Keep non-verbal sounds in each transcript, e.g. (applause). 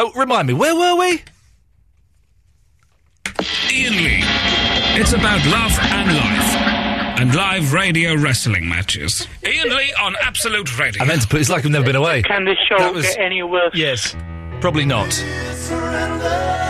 So remind me, where were we? Ian Lee. It's about love and life. And live radio wrestling matches. Ian Lee on Absolute Radio. I meant to put. It's like I've never been away. Can this show That was- get any worse? Yes, probably not. Can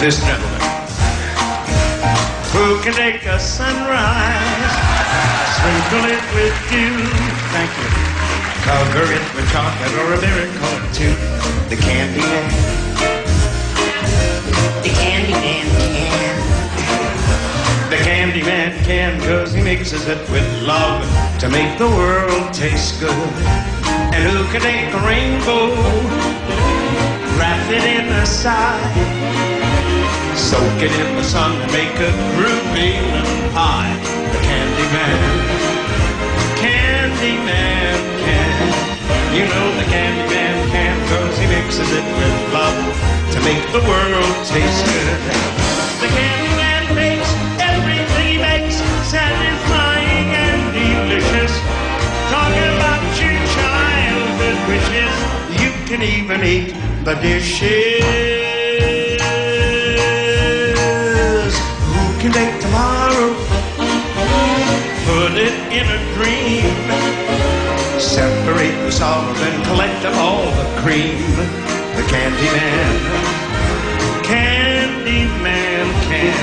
This gentleman. Who can take a sunrise, sprinkle it with dew? Thank you. Cover it with chocolate or a miracle or two. The candy man. The candy man can. The candy man can, cause he mixes it with love to make the world taste good. And who can take a rainbow, wrap it in a sigh, soak it in the sun and make a groovy little pie? The candy man, candy man can. You know the candy man can, cause he mixes it with love to make the world taste good. The candy man makes everything he makes satisfying and delicious. Talking about your childhood wishes, you can even eat the dishes. In a dream. Separate the solid and collect up all the cream. The candy man. Candy man can.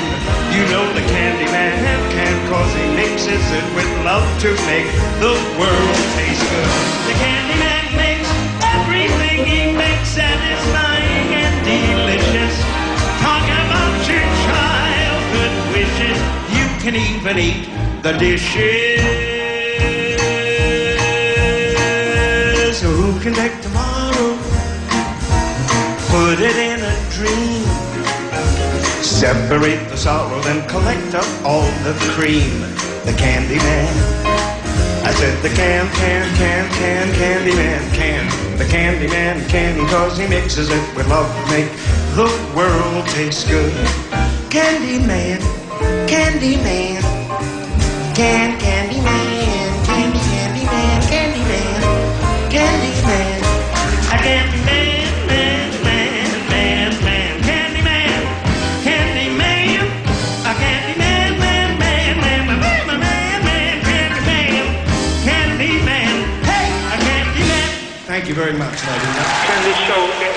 You know the candy man can, cause he mixes it with love to make the world taste good. The Candyman makes everything he makes satisfying and delicious. Talk about your childhood wishes. You can even eat the dishes. Who can take tomorrow? Put it in a dream. Separate the sorrow, then collect up all the cream. The candy man. I said the can, can, can, can, candy man, can. The candy man can, cause he mixes it with love to make the world taste good. Candy man, candy man, can Candy Man, Candy Candy Man, Candy Man, Candy Man, a Candy Man, Man Man Man Man, Candy Man, Candy Man, a Candy Man, Man Man Man Man Man Man Man, Candy Man, Candy Man, a Candy Thank you very much, ladies. Candy Show.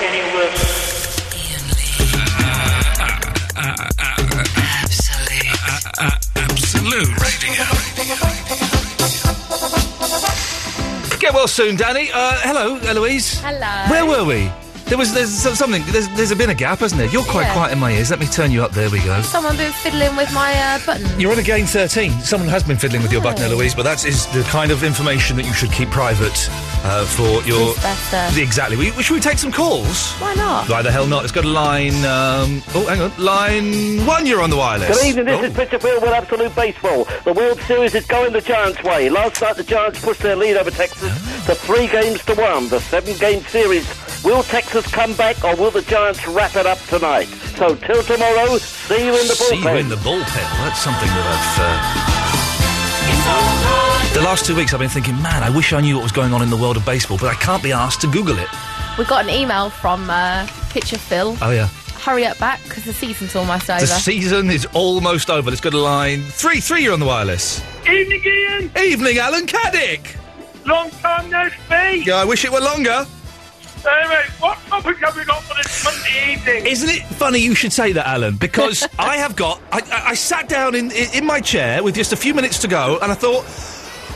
Get well soon, Danny. Uh, hello, Eloise. Hello. Where were we? There was there's something. There's there's been a gap, hasn't there? You're quite Yeah. quiet in my ears. Let me turn you up. There we go. Someone been fiddling with my uh, button. You're on a gain 13. Someone has been fiddling with your button, Oh. Eloise, but that is the kind of information that you should keep private uh, for your. Better. Exactly. We, should we take some calls? Why not? Why the hell not? It's got to line. Um, oh, hang on. Line one, you're on the wireless. Good evening, this Oh. is Peter Field with Absolute Baseball. The World Series is going the Giants' way. Last night, the Giants pushed their lead over Texas to three games to one. The seven-game series. Will Texas come back, or will the Giants wrap it up tonight? So, till tomorrow, see you in the bullpen. See bullpen. you in the bullpen. That's something that I've. Uh... The last two weeks, I've been thinking, man, I wish I knew what was going on in the world of baseball, but I can't be asked to Google it. We got an email from uh, Pitcher Phil. Oh yeah. Hurry up back because the season's almost over. The season is almost over. Let's go to line three. Three, you're on the wireless. Evening, Ian. Evening, Alan Caddick. Long time no speak. Yeah, I wish it were longer. Anyway, what topic have we got for this Monday evening? Isn't it funny you should say that, Alan? Because (laughs) I have got. I, I, I sat down in, in in my chair with just a few minutes to go, and I thought,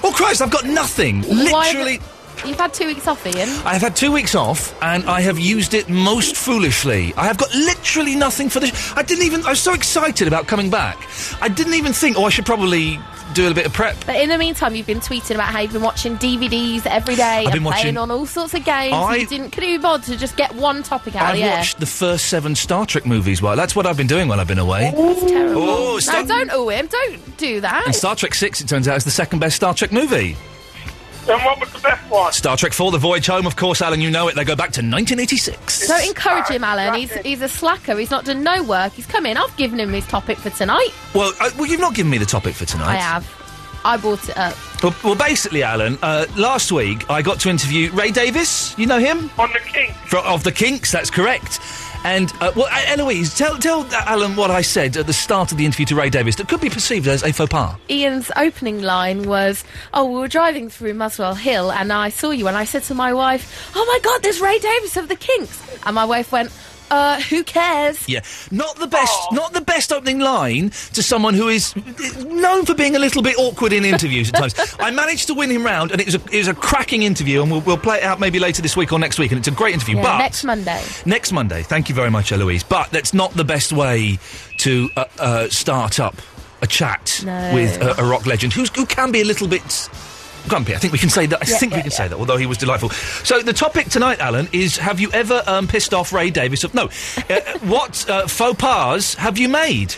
oh Christ, I've got nothing. Literally. You've had two weeks off, Ian. I have had two weeks off, and I have used it most foolishly. I have got literally nothing for this. I didn't even. I was so excited about coming back. I didn't even think. Oh, I should probably do a bit of prep. But in the meantime, you've been tweeting about how you've been watching DVDs every day I've and been playing on all sorts of games. I- You didn't, couldn't you bother to just get one topic out I've of watched the first seven Star Trek movies. Well, that's what I've been doing while I've been away. It's terrible. Oh, no, don't owe him. Don't do that. And Star Trek Six, it turns out, is the second best Star Trek movie. And what was the best one? Star Trek Four: The Voyage Home, of course, Alan, you know it. They go back to 1986. Don't encourage him, Alan. He's he's a slacker. He's not done no work. He's come in. I've given him his topic for tonight. Well, uh, well, you've not given me the topic for tonight. I have. I brought it up. Well, well basically, Alan, uh, last week I got to interview Ray Davies. You know him? On the Kinks. Fro- of the Kinks, that's correct. And, uh, well, Eloise, tell, tell uh, Alan what I said at the start of the interview to Ray Davies that could be perceived as a faux pas. Ian's opening line was, "Oh, we were driving through Muswell Hill, and I saw you, and I said to my wife, "Oh my God, there's Ray Davies of the Kinks," and my wife went, "Uh, who cares?" Yeah, not the best, not the best opening line to someone who is known for being a little bit awkward in interviews at times. (laughs) I managed to win him round, and it was a, it was a cracking interview, and we'll, we'll play it out maybe later this week or next week, and it's a great interview. Yeah, but next Monday. Next Monday. Thank you very much, Eloise. But that's not the best way to uh, uh, start up a chat No. with a, a rock legend who's, who can be a little bit grumpy. I think we can say that. I Yeah, think we can yeah. say that. Although he was delightful. So the topic tonight, Alan, is: Have you ever um, pissed off Ray Davies? Of no. Uh, (laughs) what uh, faux pas have you made?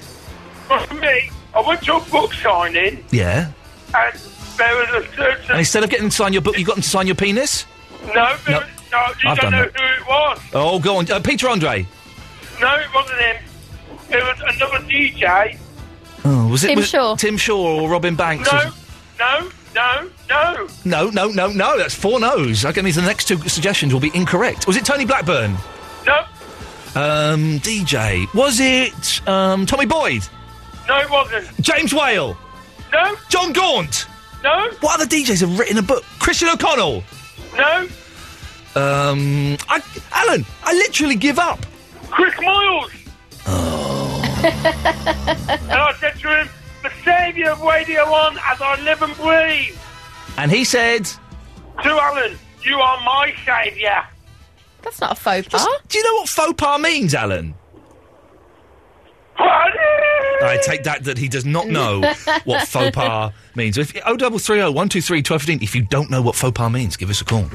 For me, I went to a book signing Yeah. and there was a certain... And instead of getting to sign your book, you got him to sign your penis. no, there No. was, no, you I've don't done know that. who it was. Oh, go on, uh, Peter Andre. No, it wasn't him. It was another DJ. Oh, was it Tim was Shaw. Tim Shaw or Robin Banks? No, or- no, no, no. No, no, no, no. No. That's four no's. I mean, the next two suggestions will be incorrect. Was it Tony Blackburn? No, Um, DJ. Was it um, Tommy Boyd? no, it wasn't. James Whale? No, John Gaunt? no, What other DJs have written a book? Christian O'Connell? no. Um, I, Alan, I literally give up. Chris Moyles. Oh. (laughs) and I said to him, Mercedes keep your radio on as I live and breathe. And he said, To Alan, you are my saviour. That's not a faux pas. Do you know what faux pas means, Alan? I take that that he does not know what (laughs) faux pas means. If oh double three oh one two three twelve fifteen. If you don't know what faux pas means, give us a call.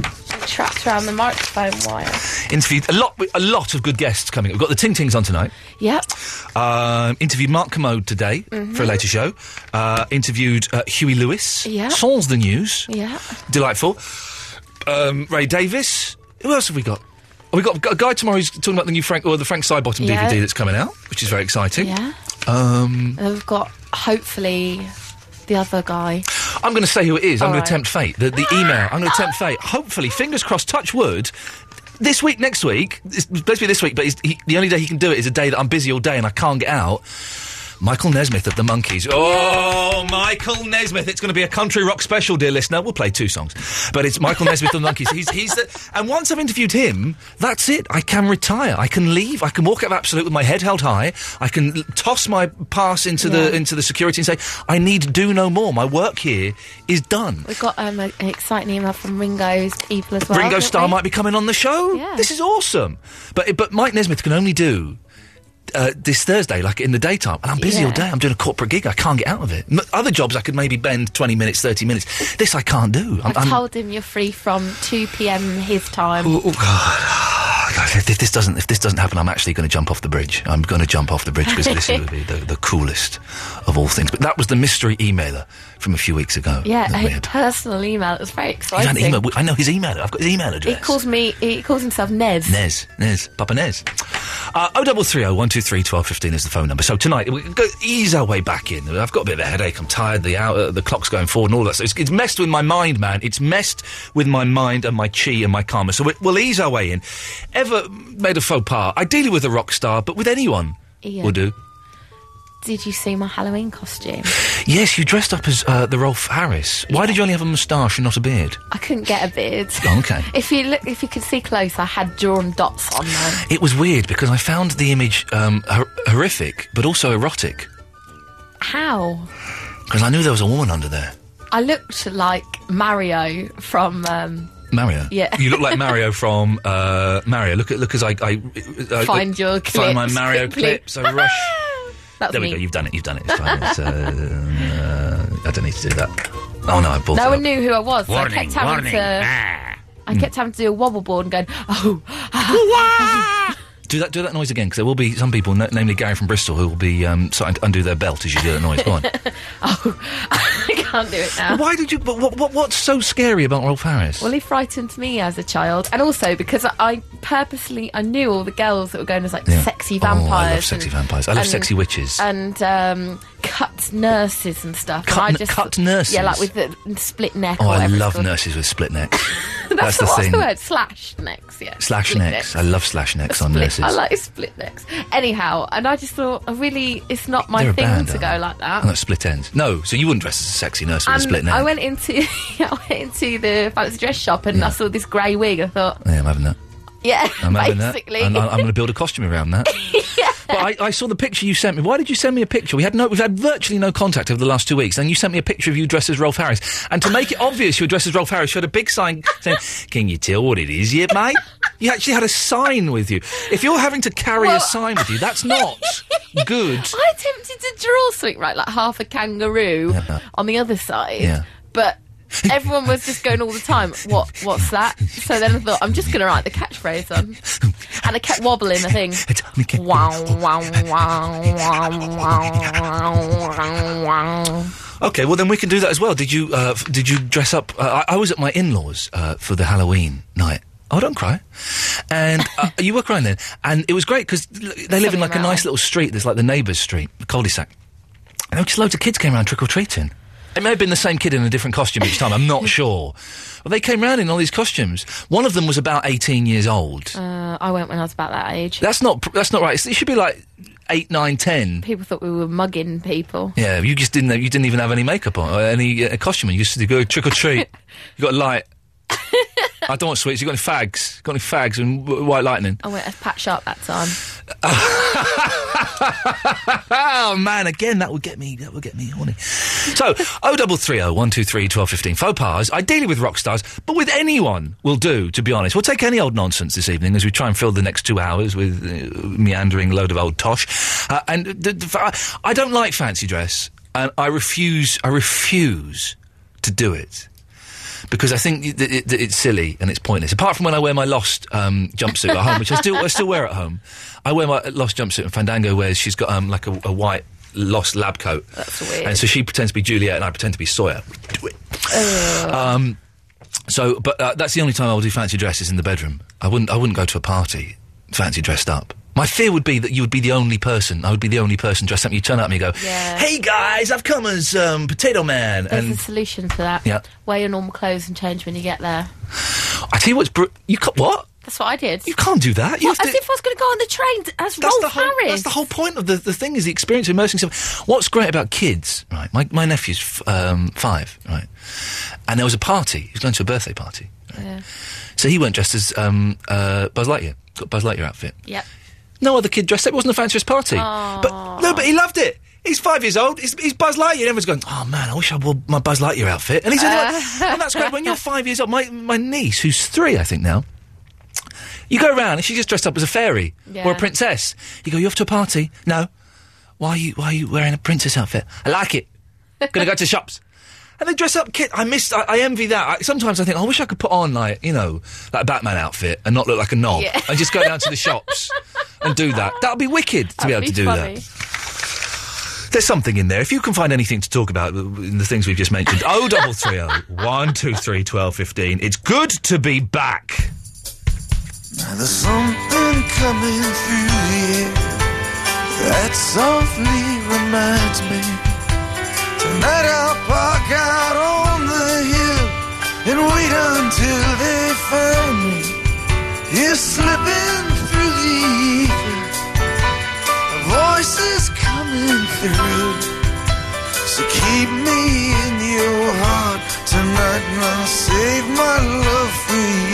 Trapped around the microphone wire. Interviewed a lot, a lot of good guests coming. We've got the Ting Tings on tonight. Yep. Um, interviewed Mark Kermode today Mhm. for a later show. Uh, interviewed uh, Huey Lewis. Yeah. Sans the news. Yeah. Delightful. Um, Ray Davies. Who else have we got? Oh, we got a guy tomorrow who's talking about the new Frank or the Frank Sidebottom Yeah. DVD that's coming out, which is very exciting. Yeah. Um, And we've got hopefully the other guy. I'm going to say who it is. I'm going right. to tempt fate. The, the email. I'm going (laughs) to tempt fate. Hopefully, fingers crossed. Touch wood. This week, next week. It's supposed to be this week, but he, the only day he can do it is a day that I'm busy all day and I can't get out. Michael Nesmith of the Monkees. Oh, Michael Nesmith! It's going to be a country rock special, dear listener. We'll play two songs, but it's Michael Nesmith of the Monkees. He's, he's the, and once I've interviewed him, that's it. I can retire. I can leave. I can walk out of Absolute with my head held high. I can l- toss my pass into Yeah. the into the security and say, "I need do no more. My work here is done." We've got um, a- an exciting email from Ringo's people as well. Ringo haven't Starr we? might be coming on the show. Yeah. This is awesome. But but Mike Nesmith can only do uh, this Thursday, like in the daytime, and I'm busy Yeah. all day. I'm doing a corporate gig. I can't get out of it. M- other jobs I could maybe bend 20 minutes, 30 minutes. This I can't do. I'm, I've I'm- told him you're free from 2 p.m. his time. Oh, oh, God. God, if, this doesn't if this doesn't happen, I'm actually going to jump off the bridge. I'm going to jump off the bridge because this will be the, the coolest of all things. But that was the mystery emailer from a few weeks ago. Yeah, a personal email. It was very exciting. email. I know his email. I've got his email address. He calls me. He calls himself Nez. Nez, Nez, Papa Nez. Uh, 0330 123 1215 is the phone number. So tonight, we go ease our way back in. I've got a bit of a headache. I'm tired. The hour, the clock's going forward and all that. So it's, it's messed with my mind, man. It's messed with my mind and my chi and my karma. So we, we'll ease our way in. Ever made a faux pas? Ideally with a rock star, but with anyone Ian. will do. Did you see my Halloween costume? Yes, you dressed up as uh, the Rolf Harris. Why did you only have a moustache and not a beard? I couldn't get a beard. Oh, okay. (laughs) If you look, if you could see close, I had drawn dots on them. It was weird because I found the image um, hor- horrific, but also erotic. How? Because I knew there was a woman under there. I looked like Mario from. Um, Mario. Yeah. You look like Mario (laughs) from uh, Mario. Look at look as I, I uh, Find your find my Mario (laughs) quickly. clips. I rush. (laughs) That's there we me. go. You've done it. You've done it. It's fine. It's, uh, uh, I don't need to do that. Oh no, I bought no it. one knew who I was. so Warning, I kept having warning. to. Ah. I kept having to do a wobble board and going, oh, Do that. Do that noise again, because there will be some people, n- namely Gary from Bristol, who will be um, starting to undo their belt as you do that noise. Go on. (laughs) Oh, (laughs) I can't do it now. Why did you? But what, what, what's so scary about Rolf Harris? Well, he frightened me as a child, and also because I, I purposely I knew all the girls that were going as like Yeah. sexy Oh, I love sexy and- vampires. I love and- sexy witches. and um, cut nurses and stuff. Cut and I just, cut nurses? Yeah, like with the split neck. oh, I love nurses with split necks. (laughs) (laughs) That's, That's the what's thing. the word? Slash necks. Yeah. Slash Split necks. I love slash necks (laughs) on Split- nurses. I like split necks. Anyhow, and I just thought, I really, it's not my They're thing band, to go like that. Oh, no, split ends. No, so you wouldn't dress as a sexy nurse with a um, split neck. I went into (laughs) I went into the fancy dress shop and I saw this grey wig. I thought, yeah, I'm having that. Yeah, I'm having that. basically. And I- I'm going to build a costume around that. (laughs) But I, I saw the picture you sent me. Why did you send me a picture? We had no, we've had virtually no contact over the last two weeks. And you sent me a picture of you dressed as Rolf Harris. And to make it (laughs) obvious you were dressed as Rolf Harris, you had a big sign saying, "Can you tell what it is yet, mate?" You actually had a sign with you. If you're having to carry Well- a sign with you, that's not (laughs) good. I attempted to draw something right, like half a kangaroo Yeah. on the other side, Yeah. but everyone was just going all the time. What? What's that? So then I thought I'm just going to write the catchphrase on, and I kept wobbling the thing. Wow! Wow! Wow! Wow! Wow! Wow! Okay, well then we can do that as well. Did you uh, f- did you dress up? Uh, I, I was at my in-laws uh, for the Halloween night. Oh, don't cry. And uh, (laughs) you were crying then, and it was great because they live in Something like a nice little street. There's like the neighbours' street, the cul-de-sac, and there were just loads of kids came around trick or treating. It may have been the same kid in a different costume each time. I'm not (laughs) sure. But they came round in all these costumes. One of them was about 18 years old. Uh, I went when I was about that age. That's not. That's not right. It should be like eight, nine, ten. People thought we were mugging people. Yeah, you just didn't. You didn't even have any makeup on or any uh, costume. You just to go trick or treat. (laughs) you got a light. (laughs) I don't want sweets. You got any fags? Got any fags and w- white lightning? I went as Pat Sharp that time. (laughs) oh man, again that would get me. That would get me horny. So, oh double three oh one two three twelve fifteen. Faux pas, ideally with rock stars, but with anyone will do. To be honest, we'll take any old nonsense this evening as we try and fill the next two hours with uh, meandering load of old tosh. Uh, and the, the, I don't like fancy dress, and I refuse. I refuse to do it because I think that it, it's silly and it's pointless. Apart from when I wear my lost um, jumpsuit at home, which I still I still wear at home. I wear my lost jumpsuit, and Fandango wears. She's got um, like a, a white lost lab coat, That's weird. and so she pretends to be Juliet, and I pretend to be Sawyer. We do it. Um, so, but uh, that's the only time I will do fancy dresses in the bedroom. I wouldn't. I wouldn't go to a party fancy dressed up. My fear would be that you would be the only person. I would be the only person dressed up. You turn up and you go, Yeah. "Hey guys, I've come as um, Potato Man," There's and a solution to that. Yeah. Wear your normal clothes and change when you get there. I tell you what's br- you ca- what That's what I did. you can't do that. You What, have as to- if I was going to go on the train as that's Rolf the whole. Harris. That's the whole point of the, the thing is the experience of immersing yourself. What's great about kids, right? My my nephew's f- um, five, right, and there was a party. He was going to a birthday party, Yeah. so he went dressed as um, uh, Buzz Lightyear. Got Buzz Lightyear outfit. Yep. No other kid dressed up. It wasn't a fanciest party. But no, but he loved it. He's five years old. He's, he's Buzz Lightyear. Everyone's going, oh man, I wish I wore my Buzz Lightyear outfit. And he's like, uh. and that's great. When you're five years old, my my niece, who's three, I think now. You go around and she's just dressed up as a fairy or a princess. You go, you off to a party? No. Why are you Why are you wearing a princess outfit? I like it. Gonna go to the shops. And they dress up kid. I miss. I, I envy that. I, sometimes I think, I wish I could put on like you know, like a Batman outfit and not look like a knob, Yeah. and just go down to the shops and do that. That would be wicked to be able That'd to do funny. that. There's something in there. If you can find anything to talk about in the things we've just mentioned, oh double three oh one two three twelve fifteen. It's good to be back. Now there's something coming through the air that softly reminds me. Tonight I'll park out on the hill and wait until they find me. You're slipping through the ether. A voice is coming through. So keep me in your heart tonight and I'll save my love for you.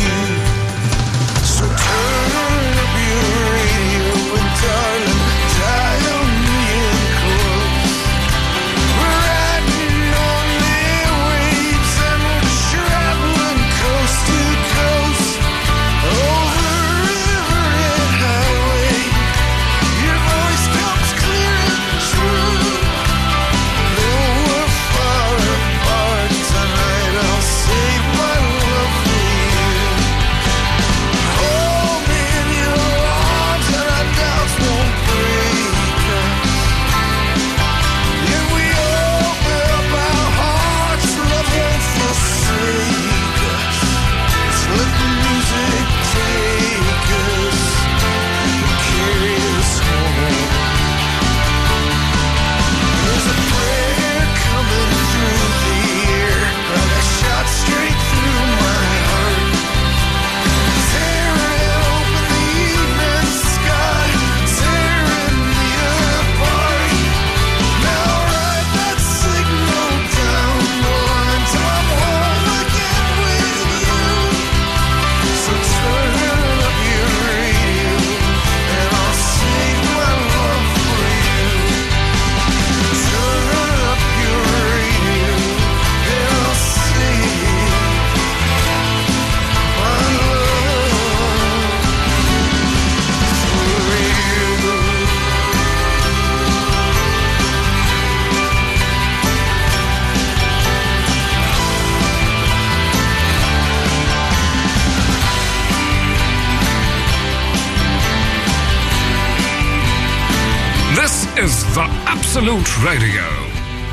Radio.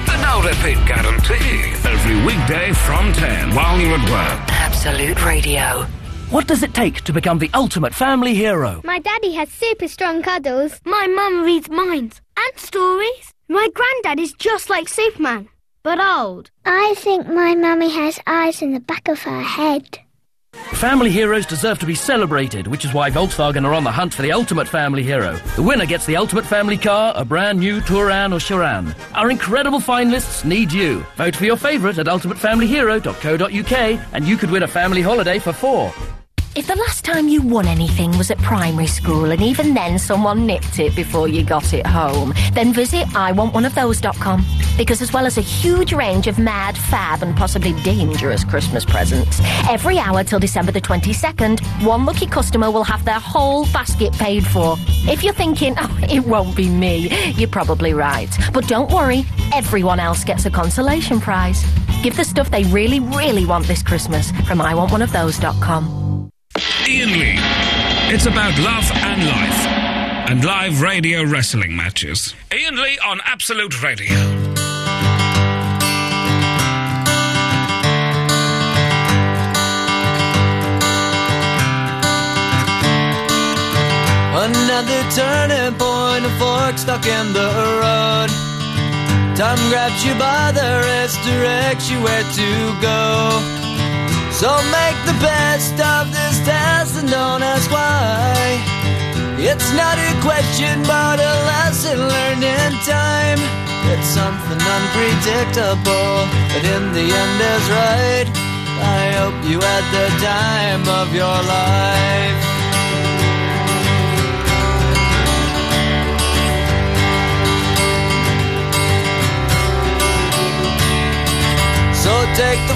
The no repeat guarantee. Every weekday from 10 while you're at work. Absolute Radio. What does it take to become the ultimate family hero? My daddy has super strong cuddles. My mum reads minds and stories. My granddad is just like Superman, but old. I think my mummy has eyes in the back of her head. Family heroes deserve to be celebrated, which is why Volkswagen are on the hunt for the ultimate family hero. The winner gets the ultimate family car, a brand new Touran or Sharan. Our incredible finalists need you. Vote for your favourite at ultimatefamilyhero.co.uk and you could win a family holiday for four. If the last time you won anything was at primary school and even then someone nicked it before you got it home, then visit iwantoneofthose.com. Because as well as a huge range of mad, fab and possibly dangerous Christmas presents, every hour till December the 22nd, one lucky customer will have their whole basket paid for. If you're thinking, (laughs) oh, it won't be me, you're probably right. But don't worry, everyone else gets a consolation prize. Give the stuff they really, really want this Christmas from iwantoneofthose.com. Ian Lee. It's about love and life. And live radio wrestling matches. Ian Lee on Absolute Radio. Another turning point, a fork stuck in the road. Time grabs you by the wrist, directs you where to go. So make the best of this test and don't ask why. It's not a question, but a lesson learned in time. It's something unpredictable, but in the end is right. I hope you had the time of your life. So take the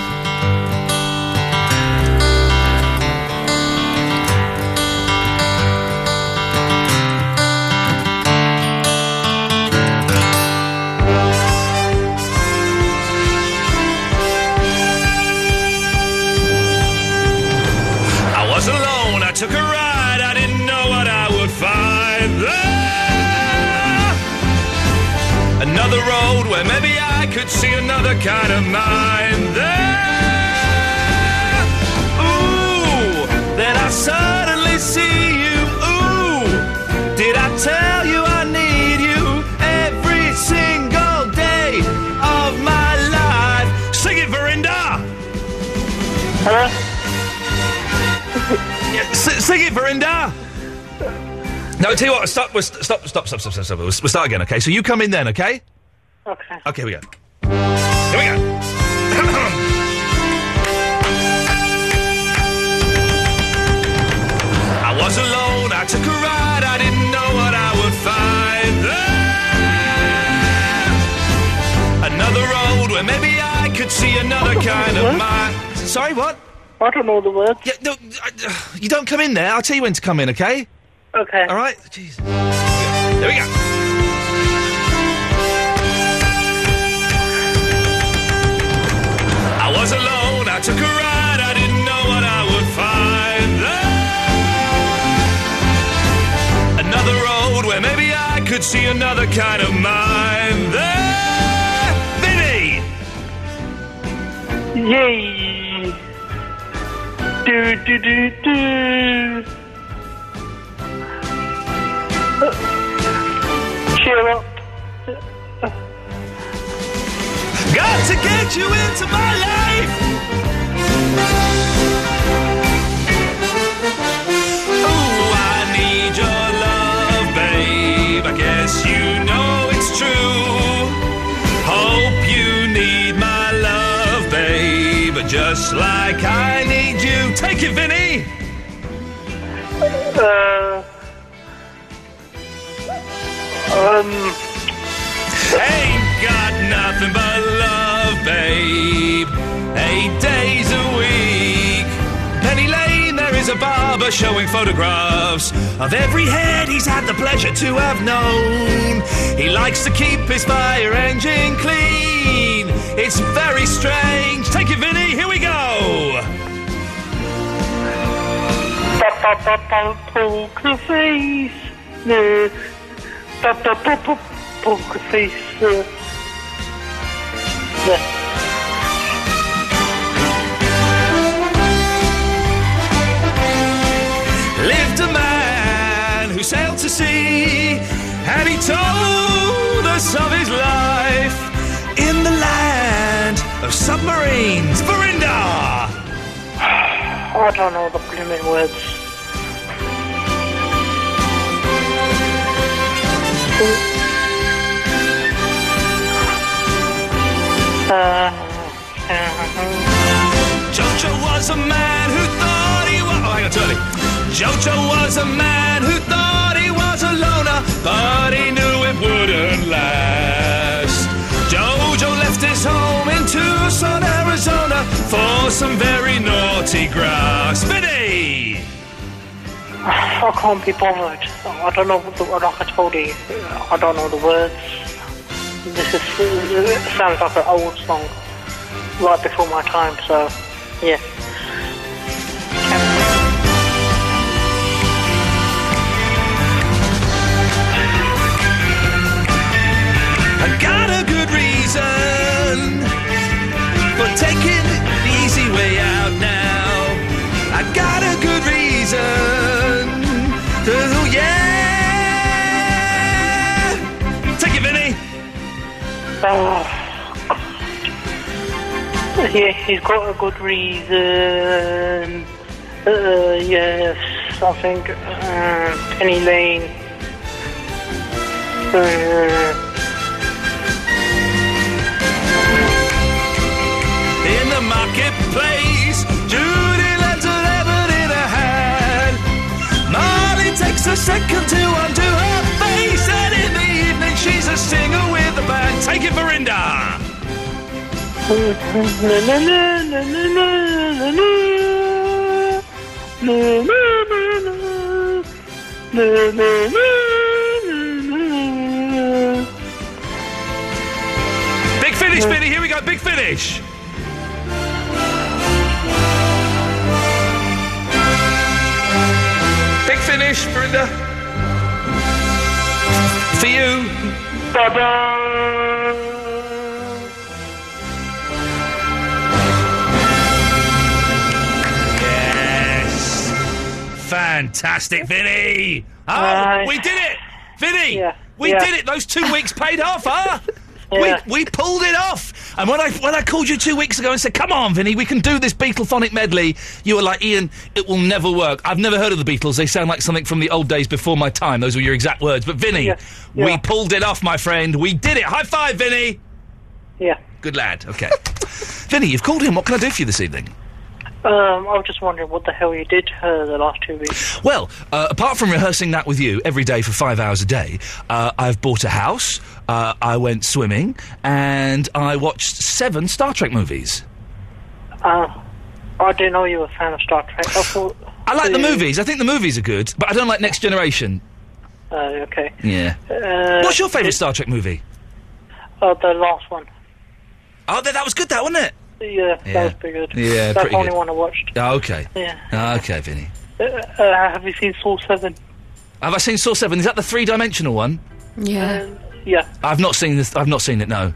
Another road where maybe I could see another kind of mind there. Ooh, then I suddenly see you. Ooh, did I tell you I need you every single day of my life? Sing it, Verinda! Hello? Yeah, (laughs) s- sing it, Verinda. No, I tell you what. Stop. Stop. Stop. Stop. Stop. Stop. Stop. We'll start again. Okay. So you come in then. Okay. Okay. Okay. Here we go. Here we go. I was alone. I took a ride. I didn't know what I would find there. Another road where maybe I could see another kind of mind. Sorry. What? I don't know the words. Yeah, no, I, you don't come in there. I'll tell you when to come in, okay? Okay. All right? Jeez. There we go. Took a ride. I didn't know what I would find there. Another road where maybe I could see another kind of mind there. Vinny! Yay! Do do do do. Uh, Got to get you into my life. Just like I need you. Take it, Vinny. Uh, um, Ain't got nothing but showing photographs of every head he's had the pleasure to have known. He likes to keep his fire engine clean. It's very strange. Take it, Vinny. Here we go. poker. To see. and he told us of his life in the land of submarines. Verinda! I don't know the blooming words. Uh, Jojo was a man who thought he was. Oh, hang on, Turley. Jojo was a man who thought he was a loner, but he knew it wouldn't last. Jojo left his home in Tucson, Arizona, for some very naughty grass. Vinny! I can't be bothered. I don't know like I told you. I don't know the words. This is it sounds like an old song, right before my time. So, yeah. For taking the easy way out now. I got a good reason. To, yeah. Take it, Vinny. Oh, yeah, he's got a good reason. Uh, yes, I think uh, Penny Lane. Uh, marketplace. Judy lends a lemon in her hand. Molly takes a second to undo her face, and in the evening she's a singer with the band. Take it, Verinda. Big finish, Billy. Here we go. Big finish. Big finish, Verinda. For you. Yes. Fantastic, Vinny. Oh, Uh, we did it, Vinny. yeah, We yeah. did it. Those two weeks paid off, huh? (laughs) Yeah. We we pulled it off. And when I when I called you two weeks ago and said, "Come on, Vinny, we can do this Beatlephonic medley," you were like, "Ian, it will never work." I've never heard of the Beatles. They sound like something from the old days before my time. Those were your exact words. But Vinny, Yeah, we pulled it off, my friend. We did it. High five, Vinny. Yeah. Good lad. Okay. (laughs) Vinny, you've called in. What can I do for you this evening? Um, I was just wondering what the hell you did uh, the last two weeks. Well, uh, apart from rehearsing that with you every day for five hours a day, uh, I've bought a house, uh, I went swimming, and I watched seven Star Trek movies. Uh, I didn't know you were a fan of Star Trek. I thought. I like the movies. I think the movies are good, but I don't like Next Generation. Uh, okay. Yeah. Uh, What's your favourite Star Trek movie? Uh, the last one. Oh, that, that was good, that wasn't it? Yeah, Yeah. that was pretty good. Yeah, That's pretty the only good. one I watched. Oh, okay. Yeah. Oh, okay, Vinny. Uh, uh, have you seen Saw 7? Have I seen Saw Seven? Is that the three-dimensional one? Yeah. Yeah. I've not seen this. I've not seen it. No.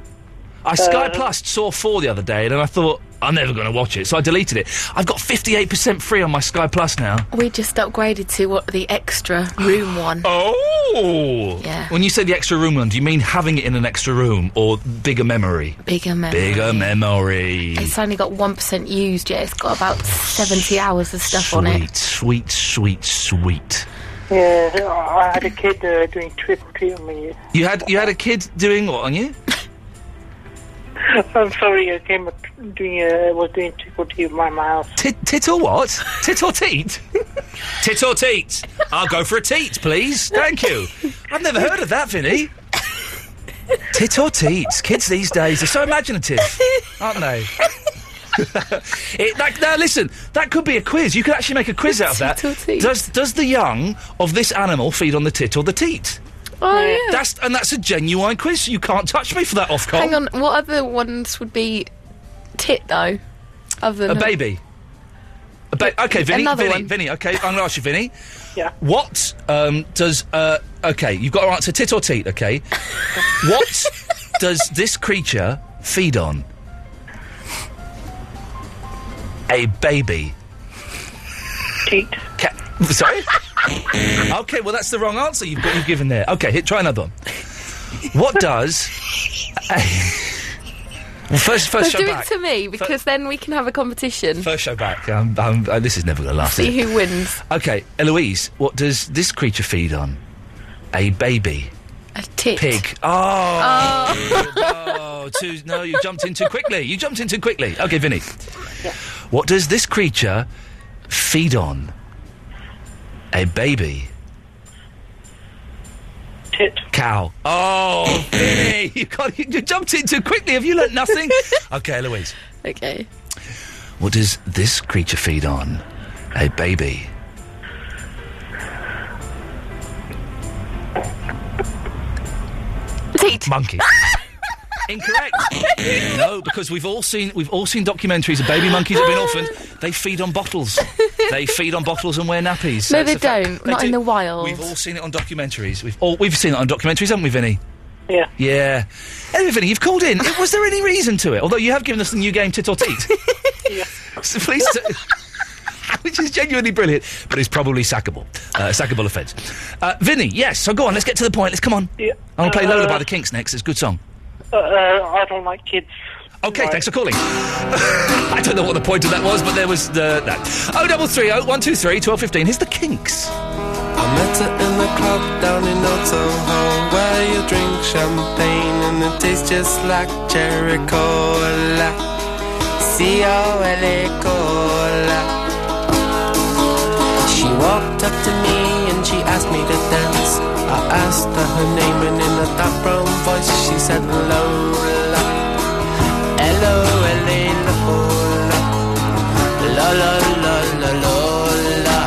I Sky Uh, Plus saw four the other day, and I thought I'm never going to watch it, so I deleted it. I've got 58% free on my Sky Plus now. We just upgraded to what the extra room (sighs) one. Oh! Yeah. When you say the extra room one, do you mean having it in an extra room or bigger memory? Bigger memory. Bigger memory. It's only got 1% used yet. It's got about 70 hours of stuff on it. Sweet, sweet, sweet, sweet. Yeah, I had a kid uh, doing trick or treat on me. You had you had a kid doing what on you? (laughs) I'm sorry, I came up doing uh, was doing trick or treat in my house. Tit, tit or what? tit or teat? tit or teat? I'll go for a teat, please. Thank you. I've never heard of that, Vinny. Tit or teats? Kids these days are so imaginative, aren't they? (laughs) it, that, now listen, that could be a quiz. You could actually make a quiz out of that. Tit or teat? Does does the young of this animal feed on the tit or the teat? Oh, yeah. That's and that's a genuine quiz. You can't touch me for that, Ofcom. Hang on, what other ones would be tit, though? Other than A baby. A ba- okay, Vinny. Another Vinny. one. Vinny. Okay, I'm going to ask you, Vinny. (laughs) Yeah. What um, does? Uh, okay, you've got to answer tit or teat. Okay. (laughs) what does this creature feed on? A baby. Teat. Ca- Sorry. okay, well that's the wrong answer you've, got, you've given there. Okay, hit, try another one. What does? A, well, first, first So show do back. it to me, because then we can have a competition. First show back. Um, um, uh, this is never going to last. is See it? who wins. Okay, Eloise, what does this creature feed on? A baby. A tit. Pig. Oh. oh, (laughs) too, no, you jumped in too quickly. You jumped in too quickly. Okay, Vinny. What does this creature feed on? A baby. Tit. Cow. Oh, Vinny, (laughs) you, got, you, you jumped in too quickly. Have you learnt nothing? (laughs) okay, Louise. Okay. What does this creature feed on? A baby. Teat. Monkey. (laughs) Incorrect. no, because we've all seen we've all seen documentaries of baby monkeys that have been orphaned. They feed on bottles. they feed on bottles and wear nappies. No, That's they a fact. don't. They Not in do. the wild. We've all seen it on documentaries. We've all we've seen it on documentaries, haven't we, Vinny? Yeah. Yeah. Anyway, Vinny, you've called in. Was there any reason to it? Although you have given us the new game Tit or Teat. (laughs) yeah. So please. t- (laughs) Which is genuinely brilliant, but it's probably sackable. Uh, sackable offence. Uh, Vinny, yes, so go on, let's get to the point. Let's come on. Yeah. I'm going to play Lola Uh, by the Kinks next. It's a good song. Uh, uh, I don't like kids. Okay, thanks for calling. (laughs) I don't know what the point of that was, but there was the that. Oh, double three oh one two three twelve fifteen. Here's the Kinks. I met her in the club down in Old Soho Where you drink champagne and it tastes just like cherry cola C-O-L-A cola She walked up to me and she asked me to dance I asked her her name and in a dark brown voice she said Lola L-O-L-A Lola La la la la Lola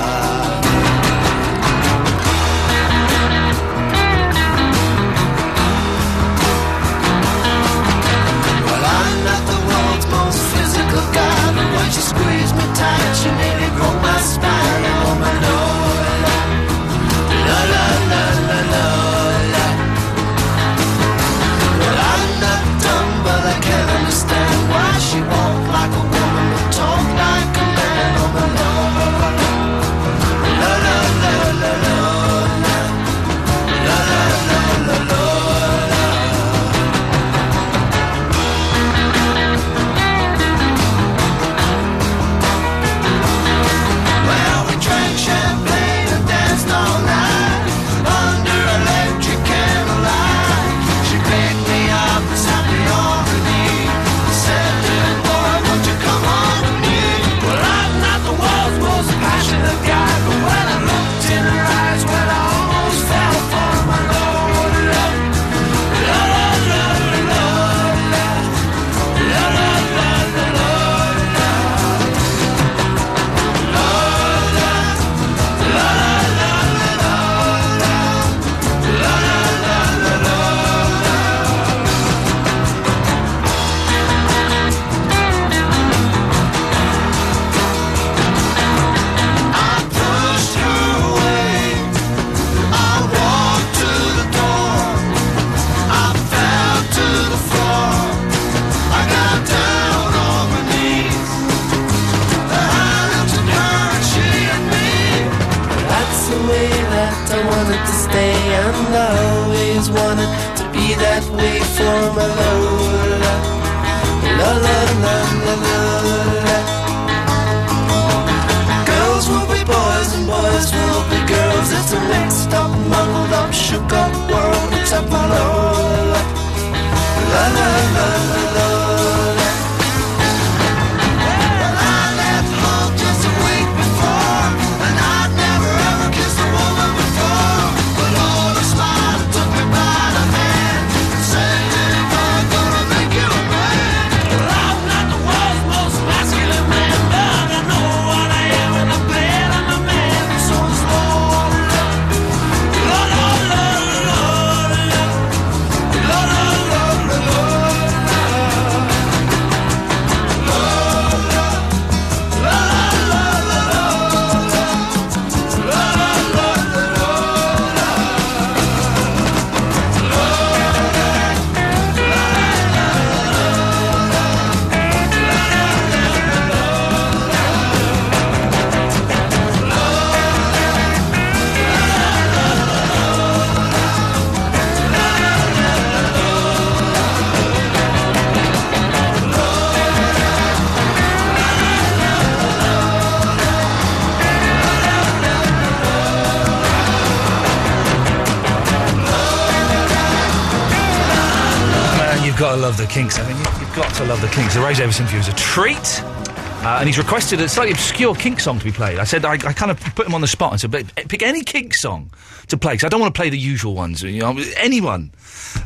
Well, I'm not the world's most physical guy, but when she squeezed me tight, she nearly broke my spine. Love the Kinks. I mean, you? You've got to love the Kinks. The Ray Davies interview is a treat. Uh, and he's requested a slightly obscure Kink song to be played. I said I, I kind of put him on the spot and said, pick any Kink song to play because I don't want to play the usual ones. You know, anyone."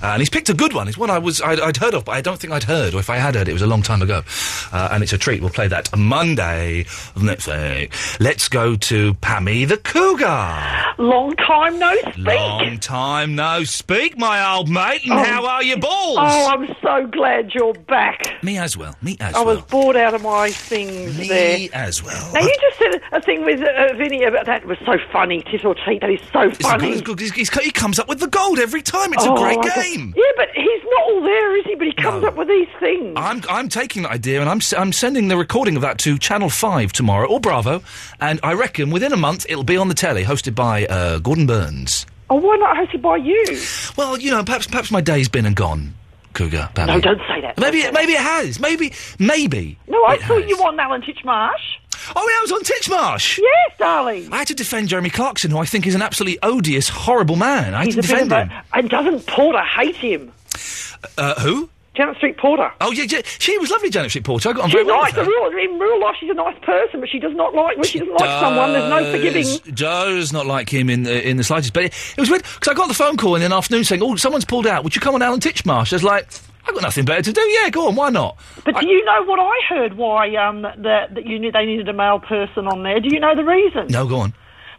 Uh, and he's picked a good one. It's one I was I'd, I'd heard of, but I don't think I'd heard, or if I had heard, it was a long time ago. Uh, and it's a treat. We'll play that Monday of next week. Let's go to Pammy the Cougar. Long time no speak. Long time no speak, my old mate. And Oh. how are you, balls? Oh, I'm so glad you're back. Me as well. Me as I well. I was bored out of my things Me there. as well. Now you just said a thing with uh, Vinny about that was so funny. Tit or teat, that is so It's funny. good, it's good. He's- he comes up with the gold every time. It's Oh, a great got- game. Yeah, but he's not all there, is he? But he comes up with these things. I'm I'm taking that idea and I'm I'm sending the recording of that to Channel Five tomorrow or Bravo, and I reckon within a month it'll be on the telly, hosted by uh, Gordon Burns. Oh, why not hosted by you? Well, you know, perhaps perhaps my day's been and gone, Cougar. No, Pammy. don't say that. Maybe it, maybe it has. Maybe maybe. No, I thought has. you on Alan Titchmarsh. Oh, yeah, I was on Titchmarsh. Yes, darling. I had to defend Jeremy Clarkson, who I think is an absolutely odious, horrible man. I had He's to defend him. and doesn't Porter hate him? Uh, who? Janet Street Porter. Oh, yeah, yeah, she was lovely, Janet Street Porter. I got on She's very well nice. with her. real, in real life, she's a nice person, but she does not like when she doesn't like someone. There's no forgiving. Does- Does not like him in the, in the slightest. But it, it was weird because I got the phone call in the afternoon saying, "Oh, someone's pulled out. Would you come on Alan Titchmarsh?" I was like, "I've got nothing better to do. Yeah, go on. Why not?" But do you know what I heard? Why um, that that you knew they needed a male person on there? Do you know the reason? No, go on.